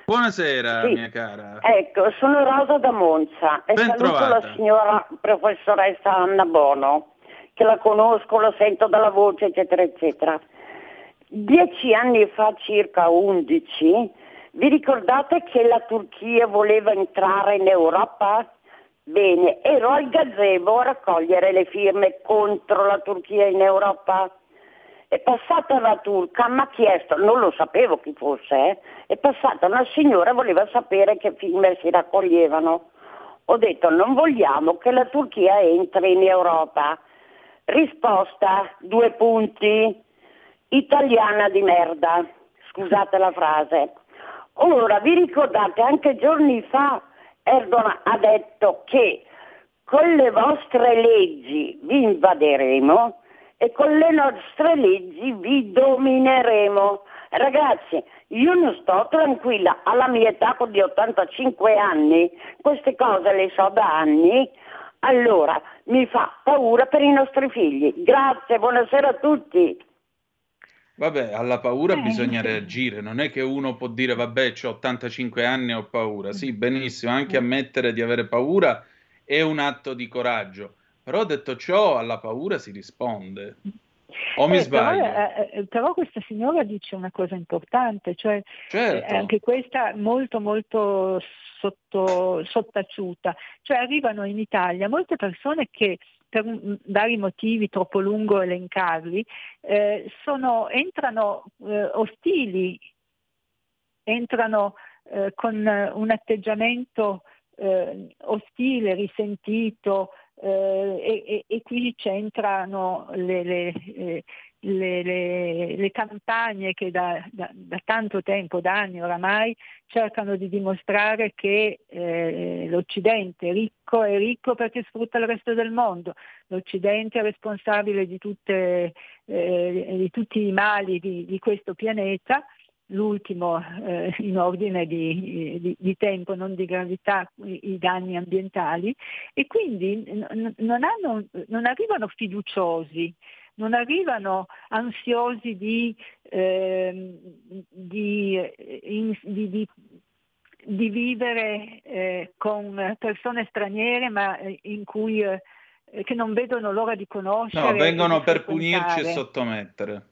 Buonasera, sì. mia cara. Ecco, sono Rosa da Monza e ben saluto trovata. la signora professoressa Anna Bono, che la conosco, la sento dalla voce, eccetera, eccetera. Dieci anni fa, circa undici, vi ricordate che la Turchia voleva entrare in Europa? Bene, ero al gazebo a raccogliere le firme contro la Turchia in Europa. È passata la turca, mi ha chiesto, non lo sapevo chi fosse, eh? è passata una signora, voleva sapere che firme si raccoglievano. Ho detto non vogliamo che la Turchia entri in Europa. Risposta, due punti, italiana di merda, scusate la frase. Ora, vi ricordate, anche giorni fa Erdogan ha detto che con le vostre leggi vi invaderemo e con le nostre leggi vi domineremo. Ragazzi, io non sto tranquilla, alla mia età di 85 anni, queste cose le so da anni, allora mi fa paura per i nostri figli. Grazie, buonasera a tutti. Vabbè, alla paura eh. bisogna reagire, non è che uno può dire vabbè, ho 85 anni e ho paura. Sì, benissimo, anche ammettere di avere paura è un atto di coraggio, però detto ciò, alla paura si risponde. O mi eh, sbaglio? Però, eh, eh però, questa signora dice una cosa importante, cioè certo. eh, anche questa molto molto sotto, sottaciuta, cioè arrivano in Italia molte persone che per vari motivi troppo lungo elencarli, eh, sono, entrano eh, ostili, entrano eh, con un atteggiamento eh, ostile, risentito, eh, e, e, qui c'entrano le, le, eh, le, le, le campagne che da, da, da, tanto tempo, da anni oramai, cercano di dimostrare che eh, l'Occidente è ricco, è ricco perché sfrutta il resto del mondo, l'Occidente è responsabile di, tutte, eh, di tutti i mali di, di questo pianeta. L'ultimo eh, in ordine di, di, di, tempo, non di gravità, i, i danni ambientali. E quindi n- non, hanno, non, arrivano fiduciosi, non arrivano ansiosi di, eh, di, in, di vivere eh, con persone straniere ma eh, in cui, eh, che non vedono l'ora di conoscere. No, vengono per punirci e sottomettere.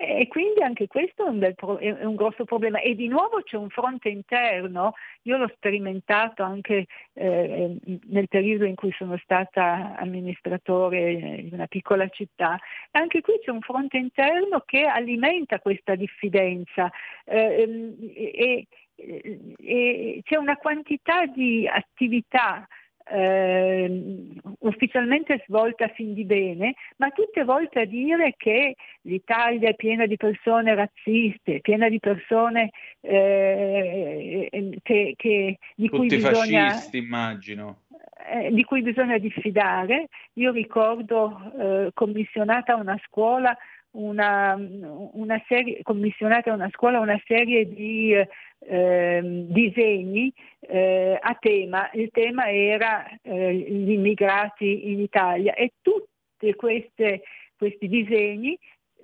E quindi anche questo è un, pro- è un, grosso problema. E di nuovo c'è un fronte interno, io l'ho sperimentato anche eh, nel periodo in cui sono stata amministratore in una piccola città, anche qui c'è un fronte interno che alimenta questa diffidenza. Eh, e, e c'è una quantità di attività eh, ufficialmente svolta fin di bene, ma tutte volte a dire che l'Italia è piena di persone razziste, piena di persone eh, che, che, di Tutti cui bisogna... fascisti, immagino. Eh, di cui bisogna diffidare. Io ricordo eh, commissionata a una scuola una, una serie, commissionata a una scuola una serie di eh, disegni eh, a tema. Il tema era eh, gli immigrati in Italia e tutti questi disegni,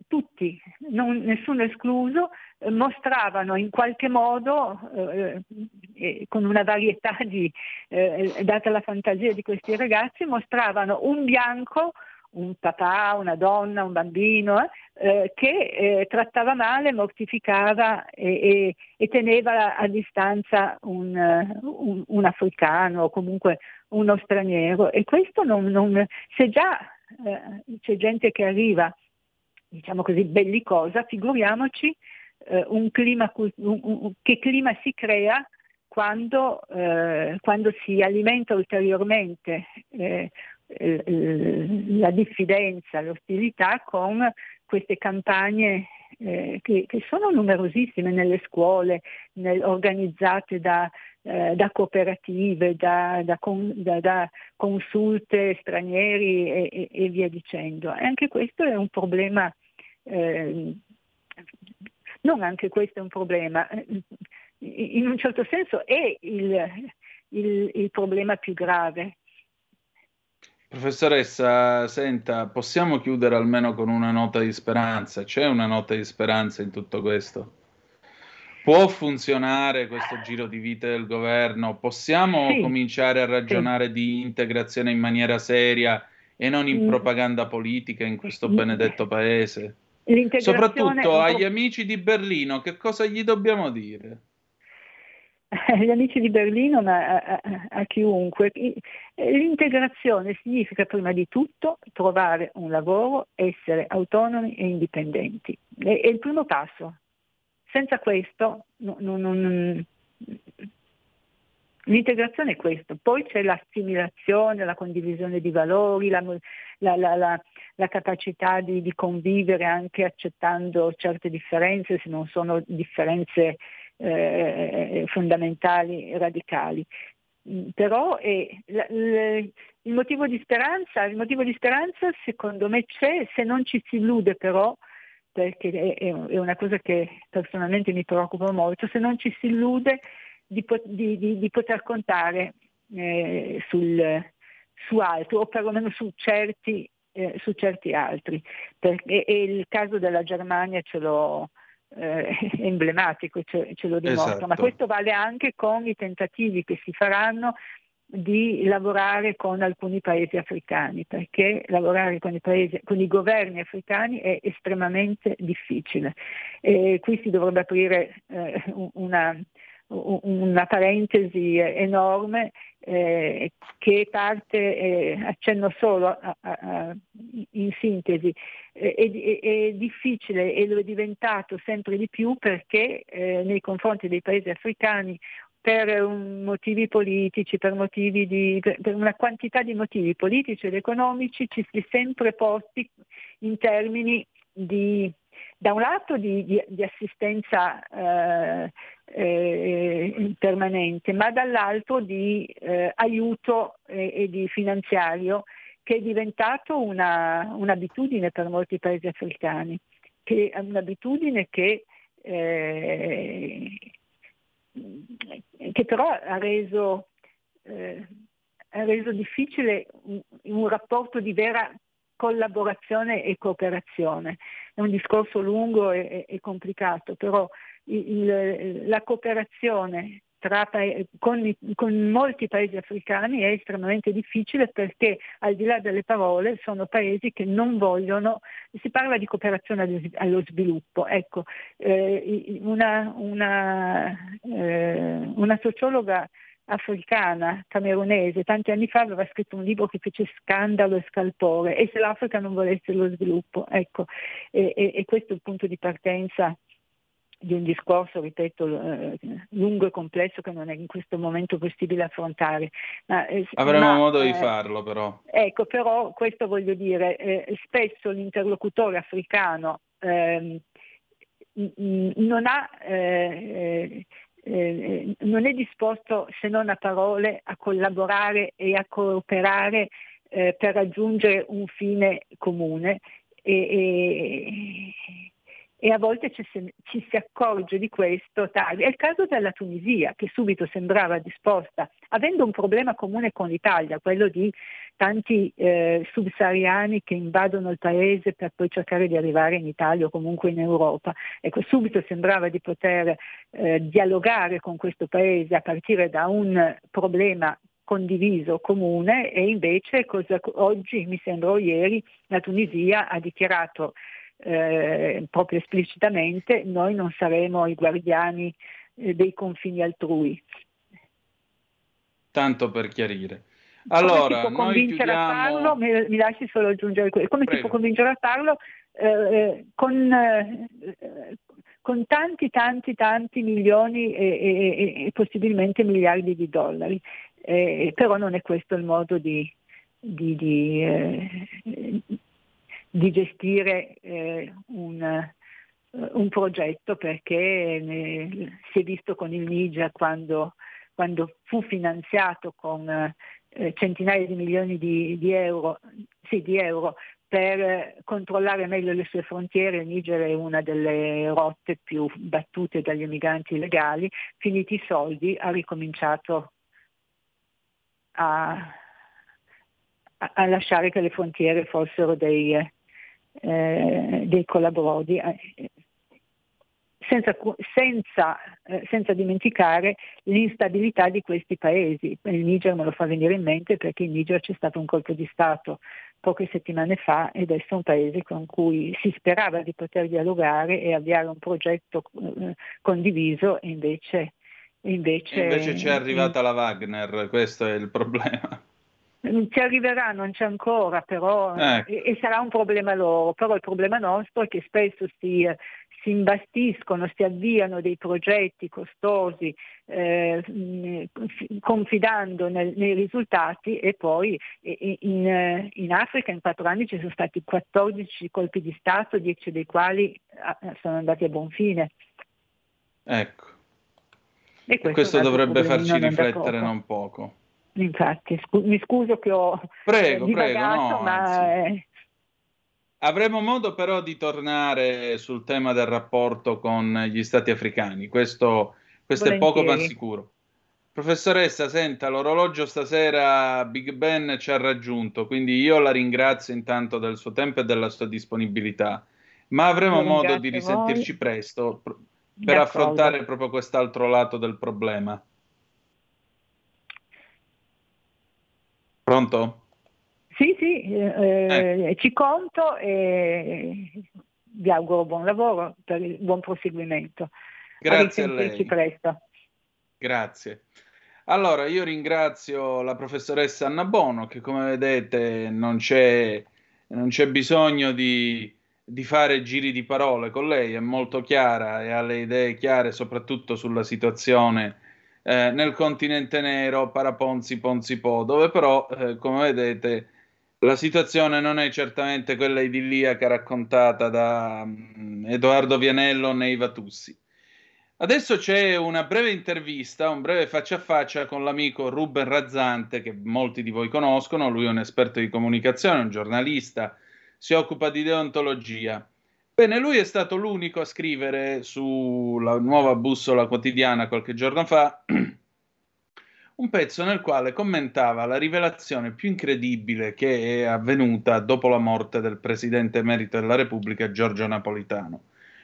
tutti, non, nessuno escluso, eh, mostravano in qualche modo, eh, eh, con una varietà di, data la fantasia di questi ragazzi, mostravano un bianco un papà, una donna, un bambino, eh, che eh, trattava male, mortificava e, e, e teneva a distanza un, un, un, africano o comunque uno straniero. E questo non, non se già eh, c'è gente che arriva, diciamo così, bellicosa, figuriamoci eh, un clima, un, che clima si crea quando, eh, quando, si alimenta ulteriormente eh, eh, la diffidenza, l'ostilità con queste campagne eh, che, che, sono numerosissime nelle scuole, nel, organizzate da, eh, da cooperative, da, da, con, da, consulte stranieri e, e, e, via dicendo. E anche questo è un problema, eh, non anche questo è un problema, in un certo senso è il, il, il problema più grave Professoressa, senta, possiamo chiudere almeno con una nota di speranza? C'è una nota di speranza in tutto questo? Può funzionare questo giro di vita del governo? Possiamo sì. cominciare a ragionare sì. di integrazione in maniera seria e non in mm. propaganda politica in questo benedetto paese? Soprattutto agli amici di Berlino, che cosa gli dobbiamo dire? Agli amici di Berlino, ma a, a, a, chiunque. L'integrazione significa prima di tutto trovare un lavoro, essere autonomi e indipendenti. È, è il primo passo. Senza questo no, no, no, l'integrazione è questo. Poi c'è l'assimilazione, la condivisione di valori, la, la, la, la capacità di, di convivere anche accettando certe differenze, se non sono differenze eh, fondamentali, radicali. Mm, però eh, la, la, il, motivo di speranza, il motivo di speranza secondo me c'è, se non ci si illude però, perché è, è una cosa che personalmente mi preoccupa molto, se non ci si illude di, di, di, di poter contare eh, sul, su altri o perlomeno su certi, eh, su certi altri. Perché, e il caso della Germania ce l'ho, eh, *laughs* emblematico, ce, ce lo dimostra, esatto. ma questo vale anche con i tentativi che si faranno di lavorare con alcuni paesi africani, perché lavorare con i, paesi, con i governi africani è estremamente difficile. E qui si dovrebbe aprire eh, una, una parentesi enorme eh, che parte, eh, accenno solo a, a, a, in sintesi, eh, è, è, difficile e lo è diventato sempre di più perché eh, nei confronti dei paesi africani per motivi politici, per, motivi di, per una quantità di motivi politici ed economici ci si è sempre posti in termini di, da un lato di, di, di assistenza eh, eh, permanente, ma dall'altro di eh, aiuto e, e, di finanziario che è diventato una, un'abitudine per molti paesi africani, che è un'abitudine che, eh, che però ha reso, eh, ha reso difficile un, un rapporto di vera collaborazione e cooperazione. È un discorso lungo e, e complicato, però il, la cooperazione tra, con, con, molti paesi africani è estremamente difficile perché al di là delle parole sono paesi che non vogliono, si parla di cooperazione allo sviluppo. Ecco, eh, una, una, eh, una sociologa africana, camerunese, tanti anni fa aveva scritto un libro che fece scandalo e scalpore e se l'Africa non volesse lo sviluppo, ecco, e, e, e questo è il punto di partenza di un discorso, ripeto, eh, lungo e complesso che non è in questo momento possibile affrontare. Ma, eh, Avremo ma, modo di eh, farlo però. Ecco, però questo voglio dire, eh, spesso l'interlocutore africano ehm, non ha eh, eh, non è disposto se non a parole a collaborare e a cooperare eh, per raggiungere un fine comune. E, e, e a volte ci ci si, accorge di questo tardi. È il caso della Tunisia che subito sembrava disposta, avendo un problema comune con l'Italia, quello di tanti eh, subsahariani che invadono il paese per poi cercare di arrivare in Italia o comunque in Europa. Ecco, subito sembrava di poter eh, dialogare con questo paese a partire da un problema condiviso, comune e invece cosa, oggi, mi sembra ieri, la Tunisia ha dichiarato eh, proprio esplicitamente noi non saremo i guardiani eh, dei confini altrui. Tanto per chiarire. Allora, come si può convincere chiudiamo... a farlo? Mi, mi, lasci solo aggiungere questo. Come Prego. si può convincere a farlo? Eh, eh con, eh, con, tanti, tanti, tanti milioni e, e, e possibilmente miliardi di dollari. Eh, però non è questo il modo di, di, di, eh, di gestire eh, un, un, progetto perché ne, si è visto con il Niger quando, quando fu finanziato con eh, centinaia di milioni di, di, euro, sì, di euro per controllare meglio le sue frontiere, il Niger è una delle rotte più battute dagli emigranti illegali, finiti i soldi ha ricominciato a, a lasciare che le frontiere fossero dei, eh, dei collaborodi, eh, senza, senza, eh, senza, dimenticare l'instabilità di questi paesi. Il Niger me lo fa venire in mente perché in Niger c'è stato un colpo di Stato poche settimane fa ed è un paese con cui si sperava di poter dialogare e avviare un progetto eh, condiviso e invece... Invece, invece c'è arrivata la Wagner, questo è il problema. Ci arriverà, non c'è ancora, però ecco. e, e, sarà un problema loro. Però il problema nostro è che spesso si, si imbastiscono, si avviano dei progetti costosi eh, confidando nel, nei risultati e poi in, in, Africa in quattro anni ci sono stati 14 colpi di Stato, 10 dei quali ah, sono andati a buon fine. Ecco. E questo, questo dovrebbe farci riflettere non poco. Infatti, scu- mi scuso che ho prego, prego, no, ma... È... Avremo modo però di tornare sul tema del rapporto con gli stati africani, questo, questo è poco ma sicuro. Professoressa, senta, l'orologio stasera Big Ben ci ha raggiunto, quindi io la ringrazio intanto del suo tempo e della sua disponibilità, ma avremo modo di risentirci voi. presto per D'accordo. affrontare proprio quest'altro lato del problema. Pronto? Sì, sì, eh, eh. ci conto e vi auguro buon lavoro per il buon proseguimento. Grazie a, a lei. presto. Grazie. Allora, io ringrazio la professoressa Anna Bono che come vedete non c'è, non c'è bisogno di, di, fare giri di parole con lei, è molto chiara e ha le idee chiare soprattutto sulla situazione eh, nel continente nero, Paraponzi, Ponzi Po, dove però, eh, come vedete, la situazione non è certamente quella idilliaca raccontata da um, Edoardo Vianello nei Vatussi. Adesso c'è una breve intervista, un breve faccia a faccia con l'amico Ruben Razzante, che molti di voi conoscono, lui è un esperto di comunicazione, un giornalista, si occupa di deontologia. Bene, lui è stato l'unico a scrivere sulla nuova bussola quotidiana qualche giorno fa *clears throat* un pezzo nel quale commentava la rivelazione più incredibile che è avvenuta dopo la morte del presidente emerito della Repubblica Giorgio Napolitano.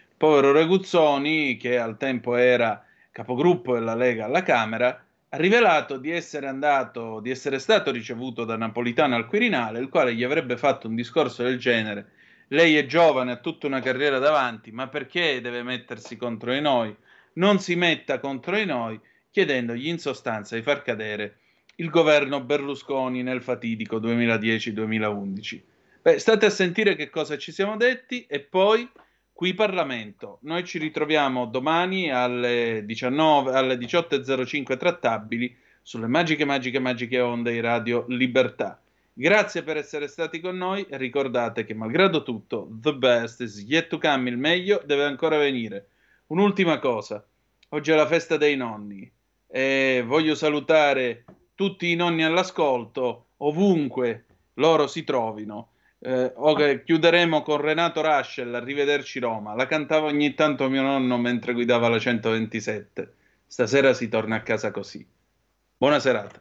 Il povero Reguzzoni, che al tempo era capogruppo della Lega alla Camera, ha rivelato di essere andato, di essere stato ricevuto da Napolitano al Quirinale, il quale gli avrebbe fatto un discorso del genere lei è giovane, ha tutta una carriera davanti, ma perché deve mettersi contro di noi? Non si metta contro di noi, chiedendogli in sostanza di far cadere il governo Berlusconi nel fatidico 2010-2011. Beh, state a sentire che cosa ci siamo detti e poi qui Parlamento. Noi ci ritroviamo domani alle, 19, alle 18.05 trattabili sulle magiche, magiche, magiche onde di Radio Libertà. Grazie per essere stati con noi ricordate che malgrado tutto, the best is yet to come, il meglio deve ancora venire. Un'ultima cosa, oggi è la festa dei nonni e voglio salutare tutti i nonni all'ascolto, ovunque loro si trovino. Eh, okay, chiuderemo con Renato Raschel, Arrivederci Roma. La cantava ogni tanto mio nonno mentre guidava la 127. Stasera si torna a casa così. Buona serata.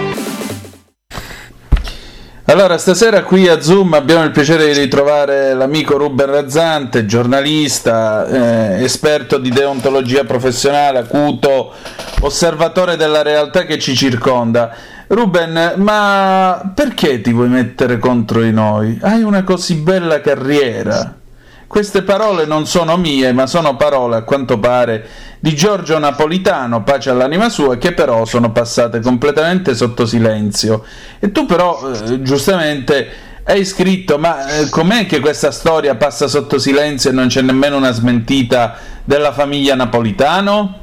Allora, stasera qui a Zoom abbiamo il piacere di ritrovare l'amico Ruben Razzante, giornalista, eh, esperto di deontologia professionale, acuto, osservatore della realtà che ci circonda. Ruben, ma perché ti vuoi mettere contro di noi? Hai una così bella carriera. Queste parole non sono mie, ma sono parole, a quanto pare, di Giorgio Napolitano, pace all'anima sua, che però sono passate completamente sotto silenzio. E tu però, eh, giustamente, hai scritto, ma eh, com'è che questa storia passa sotto silenzio e non c'è nemmeno una smentita della famiglia Napolitano?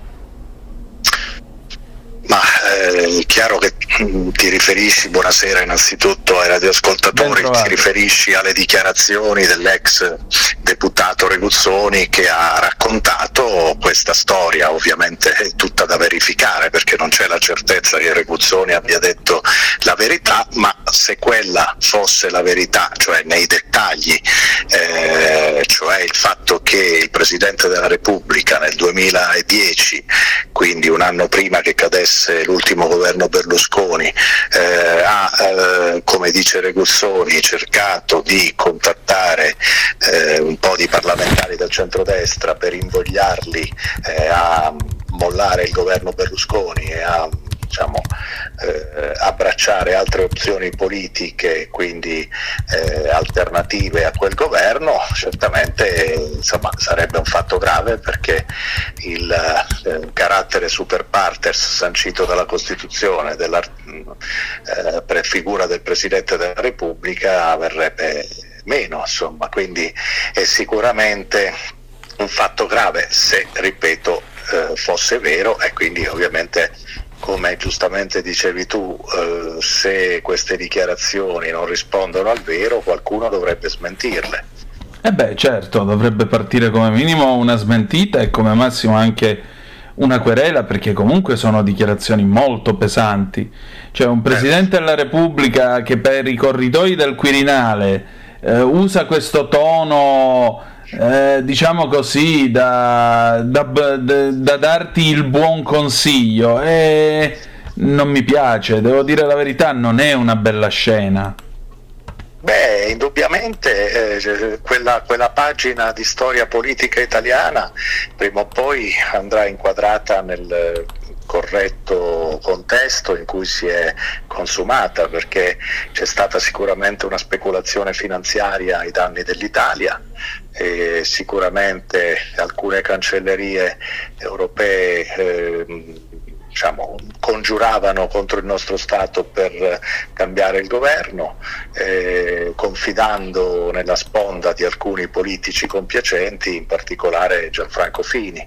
Eh, chiaro che ti riferisci, buonasera innanzitutto ai radioascoltatori, ti riferisci alle dichiarazioni dell'ex deputato Reguzzoni che ha raccontato questa storia, ovviamente è tutta da verificare perché non c'è la certezza che Reguzzoni abbia detto la verità, ma se quella fosse la verità, cioè nei dettagli, eh, cioè il fatto che il Presidente della Repubblica nel 2010, quindi un anno prima che cadesse l'ultimo governo Berlusconi, Berlusconi eh, ha, eh, come dice Regussoni, cercato di contattare eh, un po' di parlamentari del centrodestra per invogliarli eh, a mollare il governo Berlusconi e a diciamo, eh, abbracciare altre opzioni politiche, quindi eh, alternative a quel governo, certamente insomma, sarebbe un fatto grave perché il eh, carattere super partes sancito dalla Costituzione, della eh, prefigura del Presidente della Repubblica verrebbe meno, insomma, quindi è sicuramente un fatto grave se, ripeto, eh, fosse vero e quindi ovviamente come giustamente dicevi tu, eh, se queste dichiarazioni non rispondono al vero, qualcuno dovrebbe smentirle. Eh beh, certo, dovrebbe partire come minimo una smentita e come massimo anche una querela, perché comunque sono dichiarazioni molto pesanti. Cioè un Presidente della Repubblica che per i corridoi del Quirinale eh, usa questo tono eh, diciamo così, da, da, da, da, darti il buon consiglio e non mi piace, devo dire la verità, non è una bella scena. Beh, indubbiamente eh, quella, quella, pagina di storia politica italiana prima o poi andrà inquadrata nel corretto contesto in cui si è consumata, perché c'è stata sicuramente una speculazione finanziaria ai danni dell'Italia e sicuramente alcune cancellerie europee eh, diciamo, congiuravano contro il nostro Stato per cambiare il governo, eh, confidando nella sponda di alcuni politici compiacenti, in particolare Gianfranco Fini.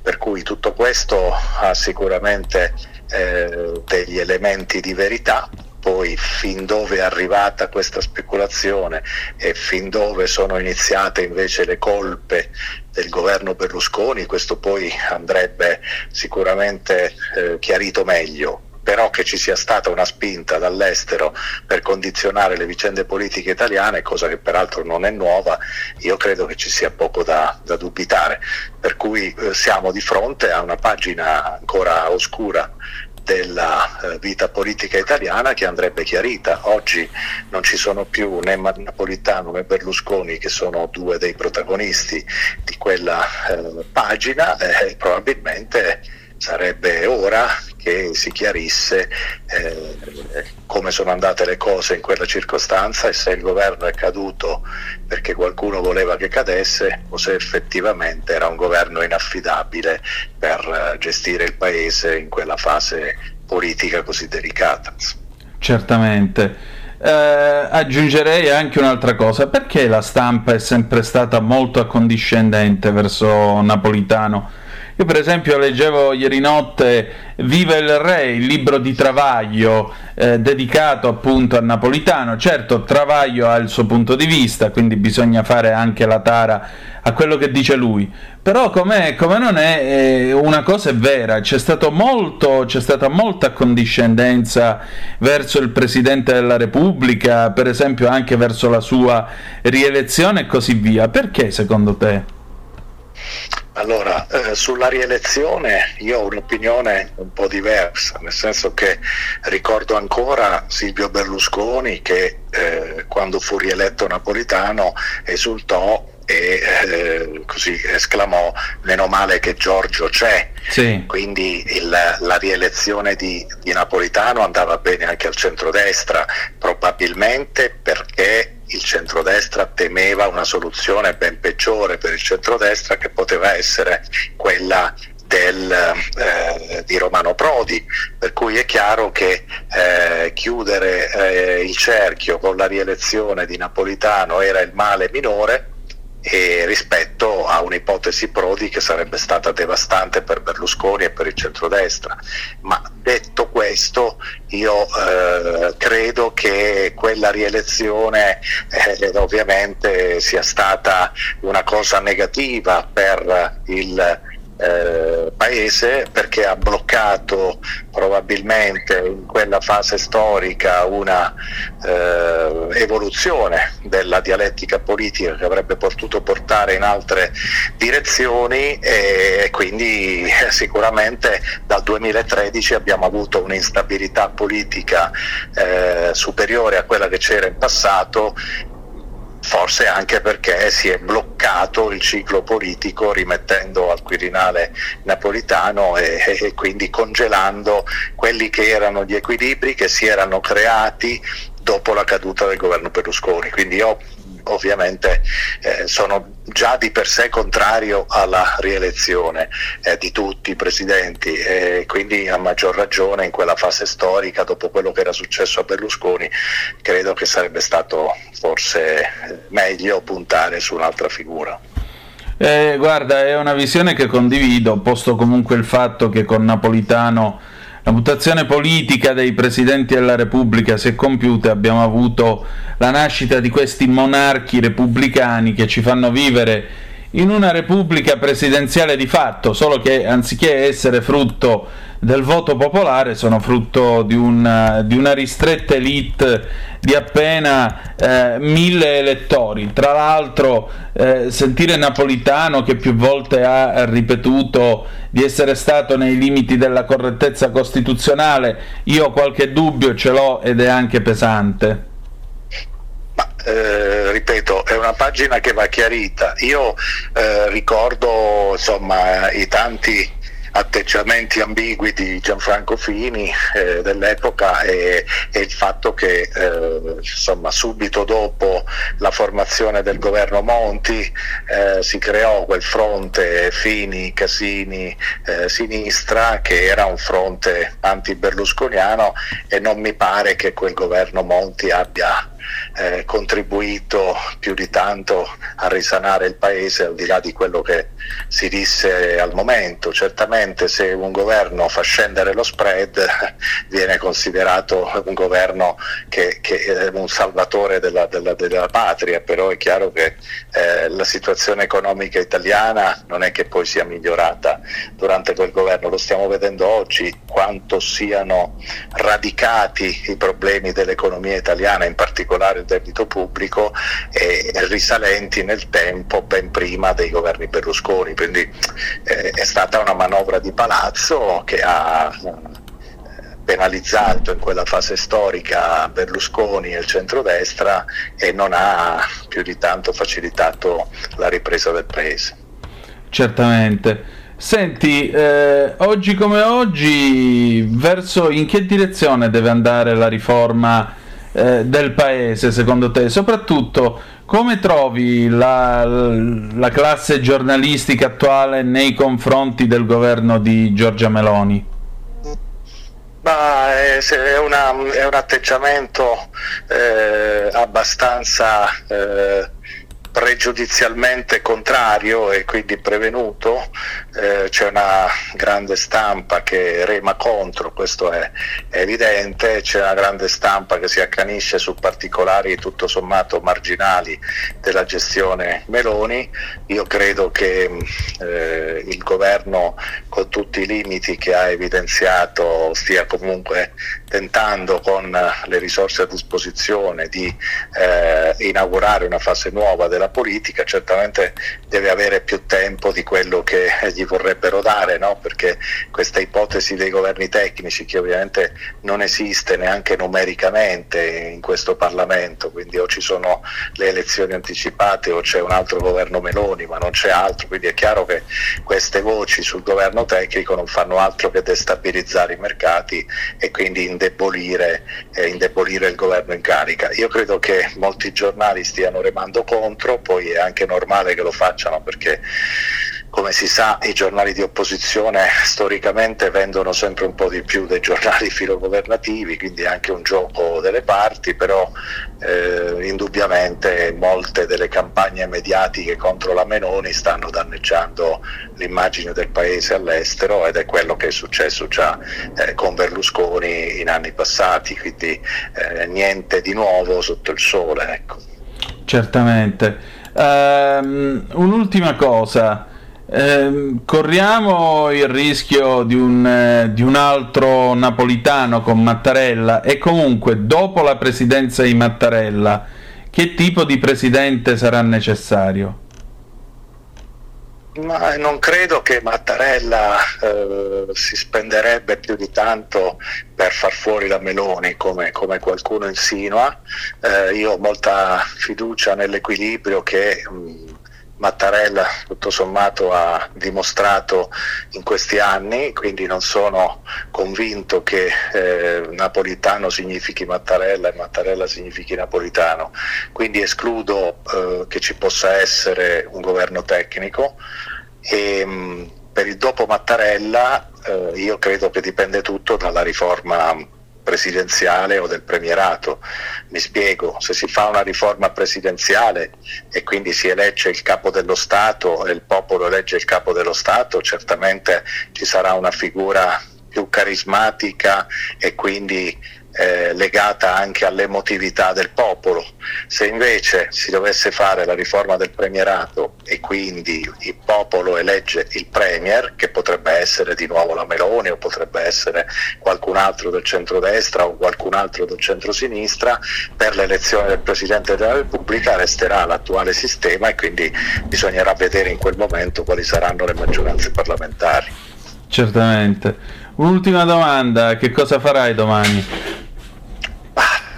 Per cui tutto questo ha sicuramente eh, degli elementi di verità poi fin dove è arrivata questa speculazione e fin dove sono iniziate invece le colpe del governo Berlusconi, questo poi andrebbe sicuramente eh, chiarito meglio però che ci sia stata una spinta dall'estero per condizionare le vicende politiche italiane, cosa che peraltro non è nuova, io credo che ci sia poco da, da dubitare. Per cui eh, siamo di fronte a una pagina ancora oscura della eh, vita politica italiana che andrebbe chiarita. Oggi non ci sono più né Napolitano né Berlusconi che sono due dei protagonisti di quella eh, pagina e probabilmente sarebbe ora che si chiarisse eh, come sono andate le cose in quella circostanza e se il governo è caduto perché qualcuno voleva che cadesse o se effettivamente era un governo inaffidabile per eh, gestire il paese in quella fase politica così delicata. Certamente. Eh, aggiungerei anche un'altra cosa, perché la stampa è sempre stata molto accondiscendente verso Napolitano? Io per esempio leggevo ieri notte Viva il Re, il libro di Travaglio eh, dedicato appunto a Napolitano. Certo, Travaglio ha il suo punto di vista, quindi bisogna fare anche la tara a quello che dice lui. Però come non è, eh, una cosa è vera, c'è, molto, c'è stata molta condiscendenza verso il Presidente della Repubblica, per esempio anche verso la sua rielezione e così via. Perché secondo te? Allora, eh, sulla rielezione io ho un'opinione un po' diversa, nel senso che ricordo ancora Silvio Berlusconi che eh, quando fu rieletto napolitano esultò e eh, così esclamò meno male che Giorgio c'è sì. quindi il, la rielezione di, di Napolitano andava bene anche al centrodestra probabilmente perché il centrodestra temeva una soluzione ben peggiore per il centrodestra che poteva essere quella del, eh, di Romano Prodi, per cui è chiaro che eh, chiudere eh, il cerchio con la rielezione di Napolitano era il male minore rispetto a un'ipotesi Prodi che sarebbe stata devastante per Berlusconi e per il centrodestra. Ma detto questo, io eh, credo che quella rielezione eh, ovviamente sia stata una cosa negativa per il eh, paese perché ha bloccato probabilmente in quella fase storica una eh, evoluzione della dialettica politica che avrebbe potuto portare in altre direzioni e quindi eh, sicuramente dal 2013 abbiamo avuto un'instabilità politica eh, superiore a quella che c'era in passato forse anche perché si è bloccato il ciclo politico rimettendo al Quirinale napolitano e, e, quindi congelando quelli che erano gli equilibri che si erano creati dopo la caduta del governo Berlusconi. Quindi io ovviamente eh, sono già di per sé contrario alla rielezione eh, di tutti i presidenti e quindi a maggior ragione in quella fase storica dopo quello che era successo a Berlusconi credo che sarebbe stato forse meglio puntare su un'altra figura. Eh, guarda, è una visione che condivido, posto comunque il fatto che con Napolitano la mutazione politica dei presidenti della Repubblica si è compiuta e abbiamo avuto la nascita di questi monarchi repubblicani che ci fanno vivere in una repubblica presidenziale di fatto, solo che anziché essere frutto del voto popolare sono frutto di una, di una ristretta elite di appena eh, mille elettori. Tra l'altro eh, sentire Napolitano che più volte ha ripetuto di essere stato nei limiti della correttezza costituzionale, io qualche dubbio ce l'ho ed è anche pesante. Eh, ripeto, è una pagina che va chiarita. Io eh, ricordo insomma, i tanti atteggiamenti ambigui di Gianfranco Fini eh, dell'epoca e, e, il fatto che eh, insomma, subito dopo la formazione del governo Monti eh, si creò quel fronte Fini, Casini, eh, sinistra che era un fronte anti-berlusconiano e non mi pare che quel governo Monti abbia eh, contribuito più di tanto a risanare il paese al di là di quello che si disse al momento. Certamente se un governo fa scendere lo spread *laughs* viene considerato un governo che, che è un salvatore della, della, della, patria, però è chiaro che eh, la situazione economica italiana non è che poi sia migliorata durante quel governo, lo stiamo vedendo oggi quanto siano radicati i problemi dell'economia italiana, in particolare il debito pubblico, e risalenti nel tempo ben prima dei governi Berlusconi. Quindi eh, è stata una manovra di palazzo che ha penalizzato in quella fase storica Berlusconi e il centrodestra e non ha più di tanto facilitato la ripresa del paese. Certamente. Senti, eh, oggi come oggi, verso in che direzione deve andare la riforma eh, del paese secondo te? Soprattutto come trovi la, la classe giornalistica attuale nei confronti del governo di Giorgia Meloni? Ma è, è, una, è un atteggiamento eh, abbastanza eh, pregiudizialmente contrario e quindi prevenuto, eh, c'è una grande stampa che rema contro, questo è, evidente, c'è una grande stampa che si accanisce su particolari tutto sommato marginali della gestione Meloni, io credo che eh, il governo con tutti i limiti che ha evidenziato stia comunque tentando con le risorse a disposizione di eh, inaugurare una fase nuova della politica, certamente deve avere più tempo di quello che gli vorrebbero dare, no? perché questa ipotesi dei governi tecnici che ovviamente non esiste neanche numericamente in questo Parlamento, quindi o ci sono le elezioni anticipate o c'è un altro governo Meloni, ma non c'è altro, quindi è chiaro che queste voci sul governo tecnico non fanno altro che destabilizzare i mercati e quindi indebolire, eh, indebolire il governo in carica. Io credo che molti giornali stiano remando contro, poi è anche normale che lo facciano perché come si sa i giornali di opposizione storicamente vendono sempre un po' di più dei giornali *laughs* filogovernativi, quindi è anche un gioco delle parti, però eh, indubbiamente molte delle campagne mediatiche contro la Menoni stanno danneggiando l'immagine del paese all'estero ed è quello che è successo già eh, con Berlusconi in anni passati, quindi eh, niente di nuovo sotto il sole. Ecco. Certamente. Um, un'ultima cosa, um, corriamo il rischio di un, eh, di un, altro napolitano con Mattarella e comunque dopo la presidenza di Mattarella che tipo di presidente sarà necessario? Ma non credo che Mattarella eh, si spenderebbe più di tanto per far fuori la Meloni come, come qualcuno insinua. Eh, io ho molta fiducia nell'equilibrio che mh, Mattarella tutto sommato ha dimostrato in questi anni, quindi non sono convinto che eh, napolitano significhi Mattarella e Mattarella significhi napolitano, quindi escludo eh, che ci possa essere un governo tecnico. E mh, per il dopo Mattarella eh, io credo che dipende tutto dalla riforma presidenziale o del premierato. Mi spiego, se si fa una riforma presidenziale e quindi si elegge il capo dello Stato e il popolo elegge il capo dello Stato, certamente ci sarà una figura più carismatica e quindi eh, legata anche all'emotività del popolo. Se invece si dovesse fare la riforma del premierato e quindi il popolo elegge il premier, che potrebbe essere di nuovo la Meloni o potrebbe essere qualcun altro del centrodestra o qualcun altro del centrosinistra, per l'elezione del Presidente della Repubblica resterà l'attuale sistema e quindi bisognerà vedere in quel momento quali saranno le maggioranze parlamentari. Certamente. Un'ultima domanda, che cosa farai domani?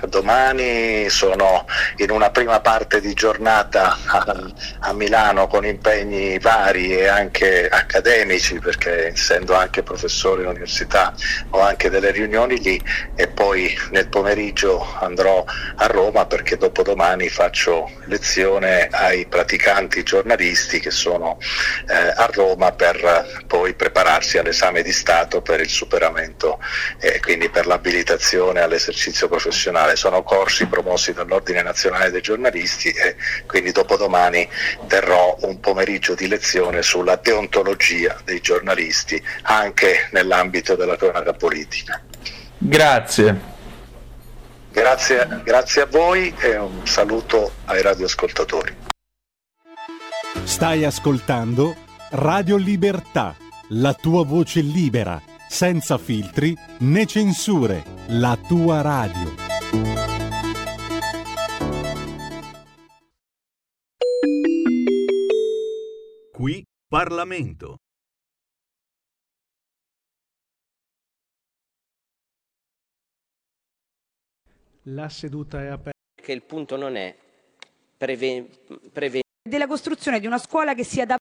Domani sono in una prima parte di giornata a, a, Milano con impegni vari e anche accademici perché essendo anche professore all'università ho anche delle riunioni lì e poi nel pomeriggio andrò a Roma perché dopodomani faccio lezione ai praticanti giornalisti che sono eh, a Roma per poi prepararsi all'esame di Stato per il superamento e quindi per l'abilitazione all'esercizio professionale. Sono corsi promossi dall'Ordine Nazionale dei Giornalisti e quindi dopodomani terrò un pomeriggio di lezione sulla deontologia dei giornalisti anche nell'ambito della cronaca politica. Grazie. Grazie, grazie a voi e un saluto ai radioascoltatori. Stai ascoltando Radio Libertà, la tua voce libera, senza filtri né censure, la tua radio. Qui Parlamento. La seduta è aperta. Che il punto non è prevenire. Preve- della costruzione di una scuola che sia da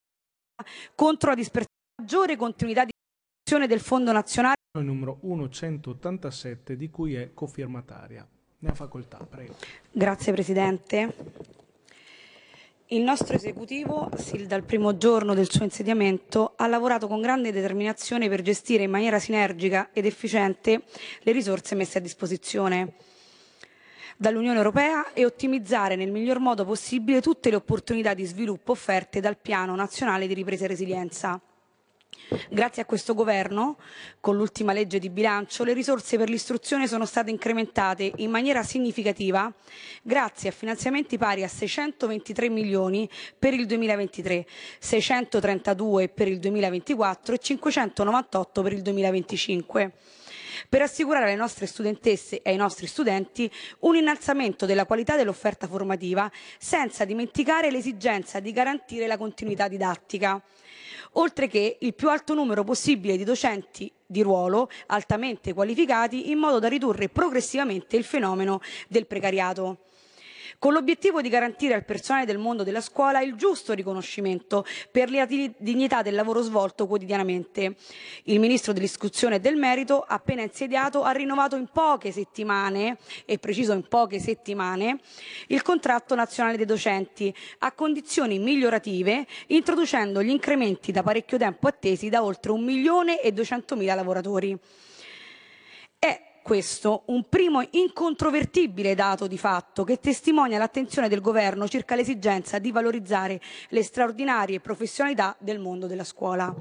contro la dispersione, maggiore continuità di del Fondo Nazionale. Il numero 1187 di cui è cofirmataria. Ne ha facoltà, prego. Grazie Presidente. Il nostro esecutivo, sin dal primo giorno del suo insediamento, ha lavorato con grande determinazione per gestire in maniera sinergica ed efficiente le risorse messe a disposizione dall'Unione Europea e ottimizzare nel miglior modo possibile tutte le opportunità di sviluppo offerte dal Piano Nazionale di Ripresa e Resilienza. Grazie a questo governo, con l'ultima legge di bilancio, le risorse per l'istruzione sono state incrementate in maniera significativa grazie a finanziamenti pari a 623 milioni per il 2023, 632 per il 2024 e 598 per il 2025 per assicurare alle nostre studentesse e ai nostri studenti un innalzamento della qualità dell'offerta formativa senza dimenticare l'esigenza di garantire la continuità didattica. Oltre che il più alto numero possibile di docenti di ruolo altamente qualificati in modo da ridurre progressivamente il fenomeno del precariato con l'obiettivo di garantire al personale del mondo della scuola il giusto riconoscimento per la dignità del lavoro svolto quotidianamente. Il Ministro dell'Istruzione e del Merito, appena insediato, ha rinnovato in poche settimane, e preciso in poche settimane, il contratto nazionale dei docenti a condizioni migliorative, introducendo gli incrementi da parecchio tempo attesi da oltre un milione e lavoratori. Questo un primo incontrovertibile dato di fatto che testimonia l'attenzione del governo circa l'esigenza di valorizzare le straordinarie professionalità del mondo della scuola.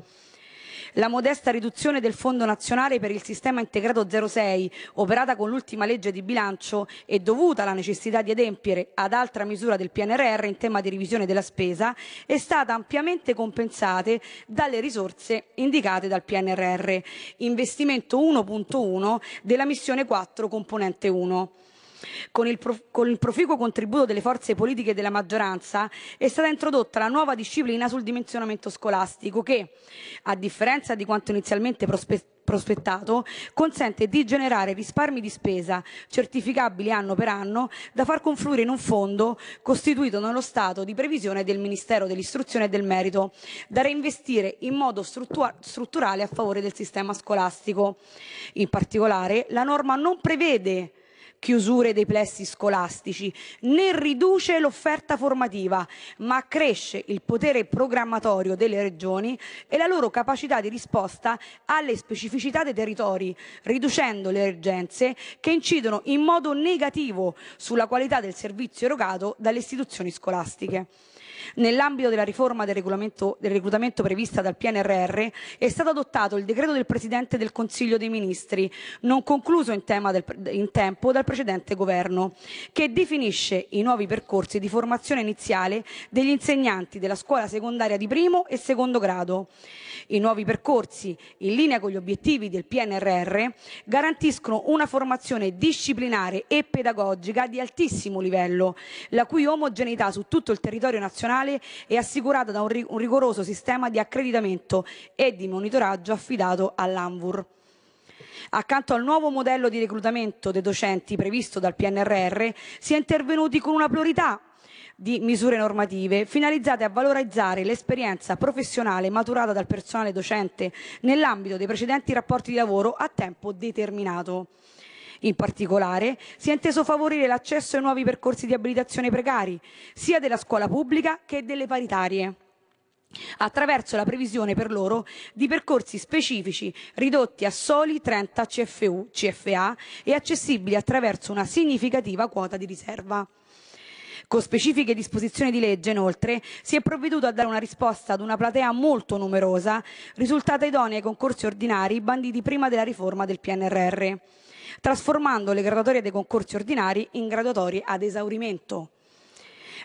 La modesta riduzione del Fondo nazionale per il sistema integrato 06, operata con l'ultima legge di bilancio e dovuta alla necessità di adempiere ad altra misura del PNRR in tema di revisione della spesa, è stata ampiamente compensata dalle risorse indicate dal PNRR, investimento 1.1 della missione 4 componente 1. Con il, prof- con il, proficuo contributo delle forze politiche della maggioranza è stata introdotta la nuova disciplina sul dimensionamento scolastico che, a differenza di quanto inizialmente prospe- prospettato, consente di generare risparmi di spesa certificabili anno per anno da far confluire in un fondo costituito nello stato di previsione del Ministero dell'Istruzione e del Merito, da reinvestire in modo struttura- strutturale a favore del sistema scolastico. In particolare, la norma non prevede chiusure dei plessi scolastici, né riduce l'offerta formativa, ma accresce il potere programmatorio delle regioni e la loro capacità di risposta alle specificità dei territori, riducendo le urgenze che incidono in modo negativo sulla qualità del servizio erogato dalle istituzioni scolastiche. Nell'ambito della riforma del, del reclutamento prevista dal PNRR è stato adottato il decreto del Presidente del Consiglio dei Ministri, non concluso in, del, in tempo dal precedente governo, che definisce i nuovi percorsi di formazione iniziale degli insegnanti della scuola secondaria di primo e secondo grado. I nuovi percorsi, in linea con gli obiettivi del PNRR, garantiscono una formazione disciplinare e pedagogica di altissimo livello, la cui omogeneità su tutto il territorio nazionale è assicurata da un rigoroso sistema di accreditamento e di monitoraggio affidato all'ANVUR. Accanto al nuovo modello di reclutamento dei docenti previsto dal PNRR, si è intervenuti con una pluralità di misure normative finalizzate a valorizzare l'esperienza professionale maturata dal personale docente nell'ambito dei precedenti rapporti di lavoro a tempo determinato. In particolare, si è inteso favorire l'accesso ai nuovi percorsi di abilitazione precari, sia della scuola pubblica che delle paritarie attraverso la previsione per loro di percorsi specifici ridotti a soli 30 CFU, CFA e accessibili attraverso una significativa quota di riserva. Con specifiche disposizioni di legge, inoltre, si è provveduto a dare una risposta ad una platea molto numerosa, risultata idonea ai concorsi ordinari banditi prima della riforma del PNRR, trasformando le graduatorie dei concorsi ordinari in graduatorie ad esaurimento.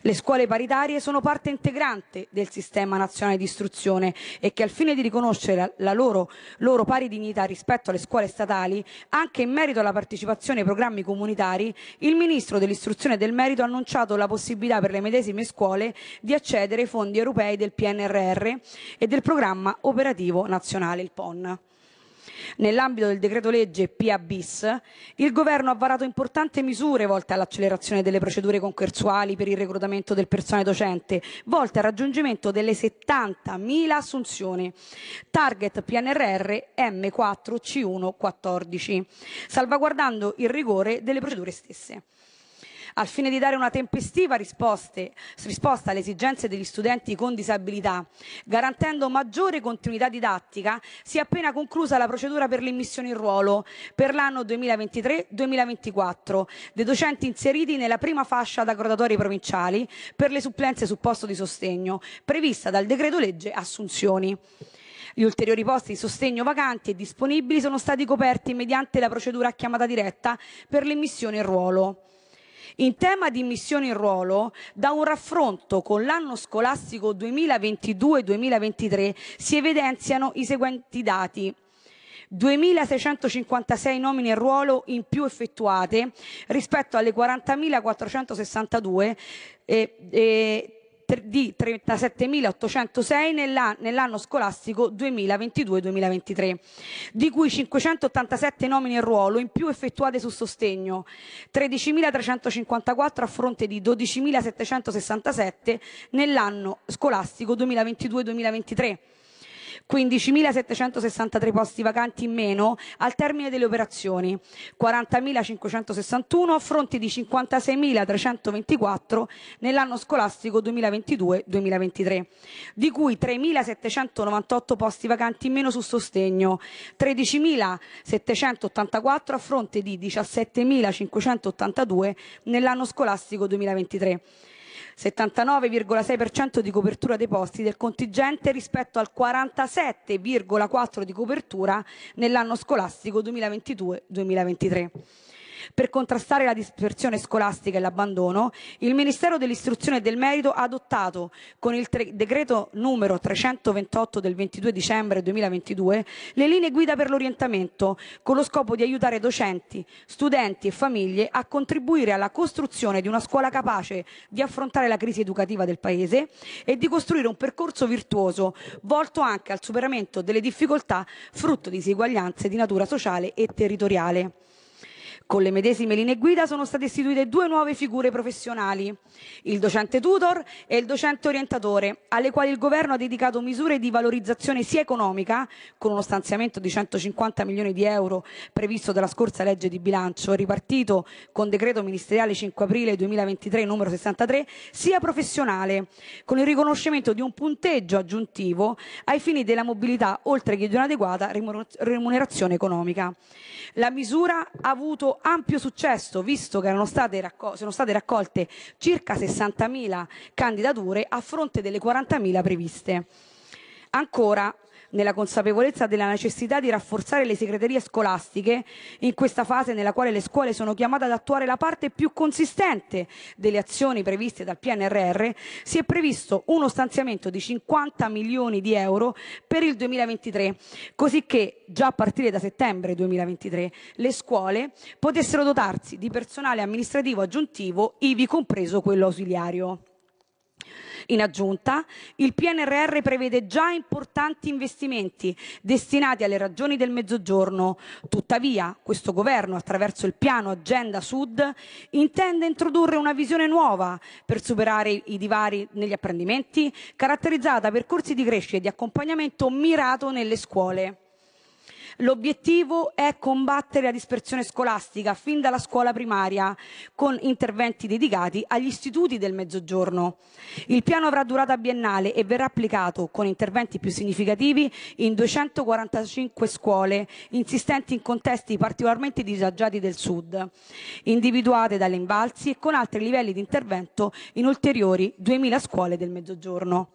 Le scuole paritarie sono parte integrante del sistema nazionale di istruzione e che al fine di riconoscere la loro, loro pari dignità rispetto alle scuole statali, anche in merito alla partecipazione ai programmi comunitari, il Ministro dell'Istruzione e del Merito ha annunciato la possibilità per le medesime scuole di accedere ai fondi europei del PNRR e del programma operativo nazionale, il PON. Nell'ambito del decreto legge PA bis, il Governo ha varato importanti misure volte all'accelerazione delle procedure concorsuali per il reclutamento del personale docente, volte al raggiungimento delle 70.000 assunzioni. Target PNRR M4C114, salvaguardando il rigore delle procedure stesse al fine di dare una tempestiva risposta alle esigenze degli studenti con disabilità, garantendo maggiore continuità didattica, si è appena conclusa la procedura per l'immissione in ruolo per l'anno 2023-2024 dei docenti inseriti nella prima fascia da graduatorie provinciali per le supplenze su posto di sostegno, prevista dal decreto legge assunzioni. Gli ulteriori posti di sostegno vacanti e disponibili sono stati coperti mediante la procedura a chiamata diretta per l'immissione in ruolo. In tema di immissione in ruolo, da un raffronto con l'anno scolastico 2022-2023 si evidenziano i seguenti dati. 2.656 nomine in ruolo in più effettuate rispetto alle 40.462 eh, eh, di 37.806 nell'anno, nell'anno scolastico 2022-2023, di cui 587 nomine in ruolo in più effettuate su sostegno, 13.354 a fronte di 12.767 nell'anno scolastico 2022-2023 15.763 posti vacanti in meno al termine delle operazioni, 40.561 a fronte di 56.324 nell'anno scolastico 2022-2023, di cui 3.798 posti vacanti in meno su sostegno, 13.784 a fronte di 17.582 nell'anno scolastico 2023. 79,6% di copertura dei posti del contingente rispetto al 47,4% di copertura nell'anno scolastico 2022-2023. Per contrastare la dispersione scolastica e l'abbandono, il Ministero dell'Istruzione e del Merito ha adottato, con il decreto numero 328 del 22 dicembre 2022, le linee guida per l'orientamento, con lo scopo di aiutare docenti, studenti e famiglie a contribuire alla costruzione di una scuola capace di affrontare la crisi educativa del Paese e di costruire un percorso virtuoso volto anche al superamento delle difficoltà frutto di diseguaglianze di natura sociale e territoriale. Con le medesime linee guida sono state istituite due nuove figure professionali, il docente tutor e il docente orientatore, alle quali il Governo ha dedicato misure di valorizzazione sia economica, con uno stanziamento di 150 milioni di euro previsto dalla scorsa legge di bilancio, ripartito con decreto ministeriale 5 aprile 2023 numero 63, sia professionale, con il riconoscimento di un punteggio aggiuntivo ai fini della mobilità, oltre che di un'adeguata remunerazione economica. La misura ha avuto ampio successo, visto che state sono state raccolte circa 60.000 candidature a fronte delle 40.000 previste. Ancora, nella consapevolezza della necessità di rafforzare le segreterie scolastiche, in questa fase nella quale le scuole sono chiamate ad attuare la parte più consistente delle azioni previste dal PNRR, si è previsto uno stanziamento di 50 milioni di euro per il 2023, così che già a partire da settembre 2023 le scuole potessero dotarsi di personale amministrativo aggiuntivo, ivi compreso quello ausiliario. In aggiunta, il PNRR prevede già importanti investimenti destinati alle ragioni del Mezzogiorno. Tuttavia, questo governo, attraverso il piano Agenda Sud, intende introdurre una visione nuova per superare i divari negli apprendimenti, caratterizzata da percorsi di crescita e di accompagnamento mirato nelle scuole. L'obiettivo è combattere la dispersione scolastica fin dalla scuola primaria con interventi dedicati agli istituti del Mezzogiorno. Il piano avrà durata biennale e verrà applicato con interventi più significativi in 245 scuole insistenti in contesti particolarmente disagiati del Sud, individuate dalle Imbalzi e con altri livelli di intervento in ulteriori 2.000 scuole del Mezzogiorno.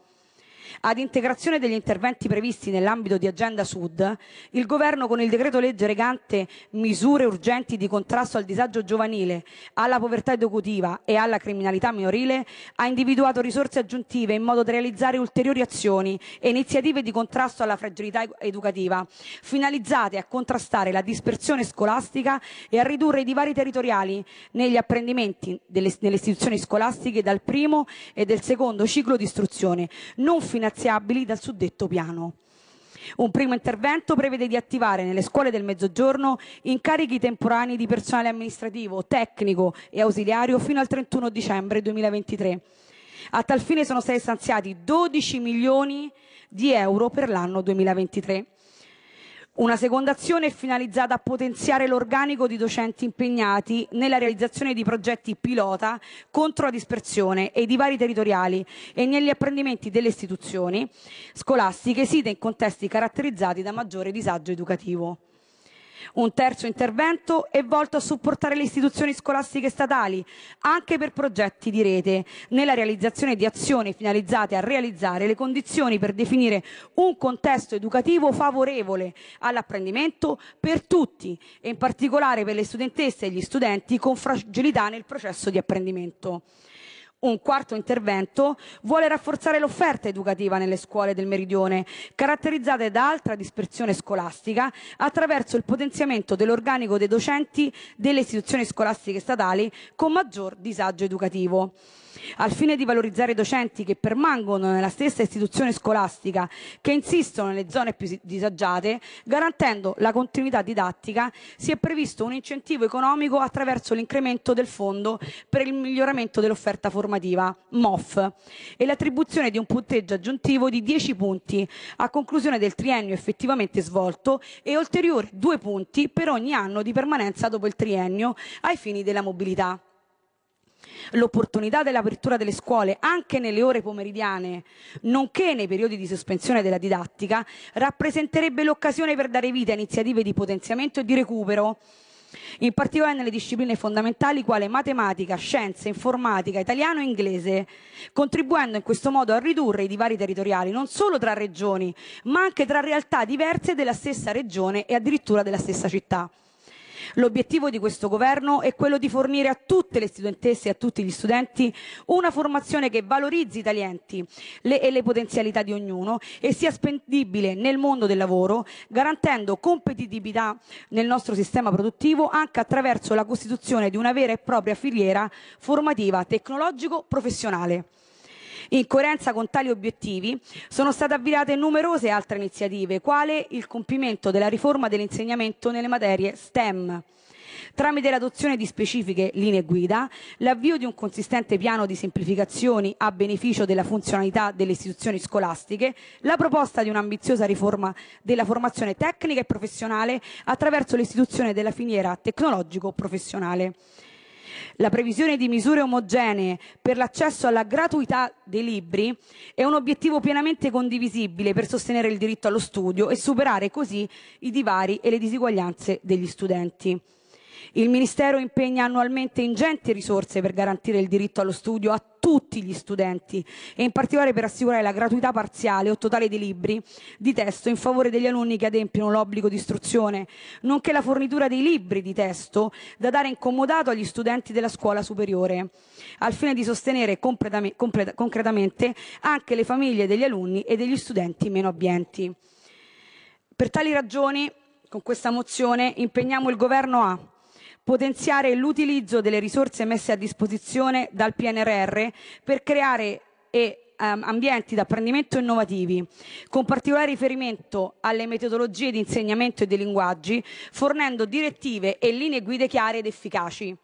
Ad integrazione degli interventi previsti nell'ambito di Agenda Sud, il Governo con il decreto legge recante misure urgenti di contrasto al disagio giovanile, alla povertà educativa e alla criminalità minorile ha individuato risorse aggiuntive in modo da realizzare ulteriori azioni e iniziative di contrasto alla fragilità educativa, finalizzate a contrastare la dispersione scolastica e a ridurre i divari territoriali negli apprendimenti delle, nelle istituzioni scolastiche dal primo e del secondo ciclo di istruzione, non finanziabili dal suddetto piano. Un primo intervento prevede di attivare nelle scuole del Mezzogiorno incarichi temporanei di personale amministrativo, tecnico e ausiliario fino al 31 dicembre 2023. A tal fine sono stati stanziati 12 milioni di euro per l'anno 2023. Una seconda azione è finalizzata a potenziare l'organico di docenti impegnati nella realizzazione di progetti pilota contro la dispersione e i divari territoriali e negli apprendimenti delle istituzioni scolastiche site in contesti caratterizzati da maggiore disagio educativo. Un terzo intervento è volto a supportare le istituzioni scolastiche statali, anche per progetti di rete, nella realizzazione di azioni finalizzate a realizzare le condizioni per definire un contesto educativo favorevole all'apprendimento per tutti e in particolare per le studentesse e gli studenti con fragilità nel processo di apprendimento. Un quarto intervento vuole rafforzare l'offerta educativa nelle scuole del Meridione, caratterizzate da alta dispersione scolastica, attraverso il potenziamento dell'organico dei docenti delle istituzioni scolastiche statali con maggior disagio educativo al fine di valorizzare i docenti che permangono nella stessa istituzione scolastica, che insistono nelle zone più disagiate, garantendo la continuità didattica, si è previsto un incentivo economico attraverso l'incremento del fondo per il miglioramento dell'offerta formativa, MOF, e l'attribuzione di un punteggio aggiuntivo di 10 punti a conclusione del triennio effettivamente svolto e ulteriori due punti per ogni anno di permanenza dopo il triennio ai fini della mobilità. L'opportunità dell'apertura delle scuole anche nelle ore pomeridiane, nonché nei periodi di sospensione della didattica, rappresenterebbe l'occasione per dare vita a iniziative di potenziamento e di recupero in particolare nelle discipline fondamentali quali matematica, scienze, informatica, italiano e inglese, contribuendo in questo modo a ridurre i divari territoriali non solo tra regioni, ma anche tra realtà diverse della stessa regione e addirittura della stessa città. L'obiettivo di questo governo è quello di fornire a tutte le studentesse e a tutti gli studenti una formazione che valorizzi i talenti le, e le potenzialità di ognuno e sia spendibile nel mondo del lavoro, garantendo competitività nel nostro sistema produttivo anche attraverso la costituzione di una vera e propria filiera formativa tecnologico-professionale. In coerenza con tali obiettivi sono state avviate numerose altre iniziative, quale il compimento della riforma dell'insegnamento nelle materie STEM tramite l'adozione di specifiche linee guida, l'avvio di un consistente piano di semplificazioni a beneficio della funzionalità delle istituzioni scolastiche, la proposta di un'ambiziosa riforma della formazione tecnica e professionale attraverso l'istituzione della filiera tecnologico-professionale. La previsione di misure omogenee per l'accesso alla gratuità dei libri è un obiettivo pienamente condivisibile per sostenere il diritto allo studio e superare così i divari e le disuguaglianze degli studenti. Il Ministero impegna annualmente ingenti risorse per garantire il diritto allo studio a tutti gli studenti e in particolare per assicurare la gratuità parziale o totale dei libri di testo in favore degli alunni che adempiono l'obbligo di istruzione, nonché la fornitura dei libri di testo da dare in comodato agli studenti della scuola superiore, al fine di sostenere concretamente anche le famiglie degli alunni e degli studenti meno abbienti. Per tali ragioni, con questa mozione impegniamo il Governo a potenziare l'utilizzo delle risorse messe a disposizione dal PNRR per creare e um, ambienti d'apprendimento innovativi, con particolare riferimento alle metodologie di insegnamento e dei linguaggi, fornendo direttive e linee guida chiare ed efficaci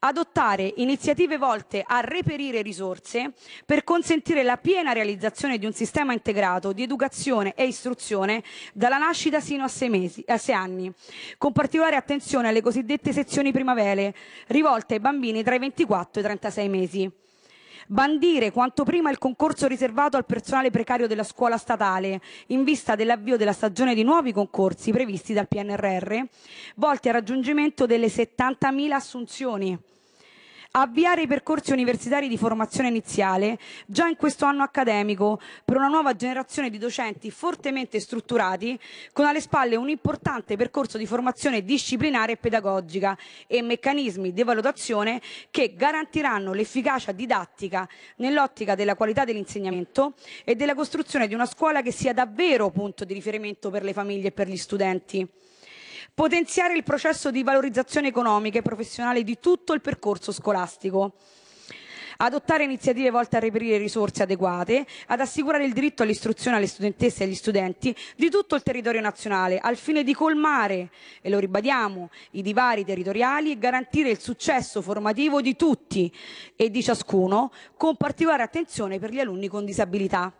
adottare iniziative volte a reperire risorse per consentire la piena realizzazione di un sistema integrato di educazione e istruzione dalla nascita sino a sei, mesi, a sei anni, con particolare attenzione alle cosiddette sezioni primavere rivolte ai bambini tra i 24 e i 36 mesi bandire quanto prima il concorso riservato al personale precario della scuola statale in vista dell'avvio della stagione di nuovi concorsi previsti dal PNRR volti al raggiungimento delle 70.000 assunzioni avviare i percorsi universitari di formazione iniziale già in questo anno accademico per una nuova generazione di docenti fortemente strutturati con alle spalle un importante percorso di formazione disciplinare e pedagogica e meccanismi di valutazione che garantiranno l'efficacia didattica nell'ottica della qualità dell'insegnamento e della costruzione di una scuola che sia davvero punto di riferimento per le famiglie e per gli studenti potenziare il processo di valorizzazione economica e professionale di tutto il percorso scolastico adottare iniziative volte a reperire risorse adeguate, ad assicurare il diritto all'istruzione alle studentesse e agli studenti di tutto il territorio nazionale, al fine di colmare, e lo ribadiamo, i divari territoriali e garantire il successo formativo di tutti e di ciascuno, con particolare attenzione per gli alunni con disabilità.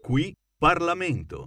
Qui Parlamento.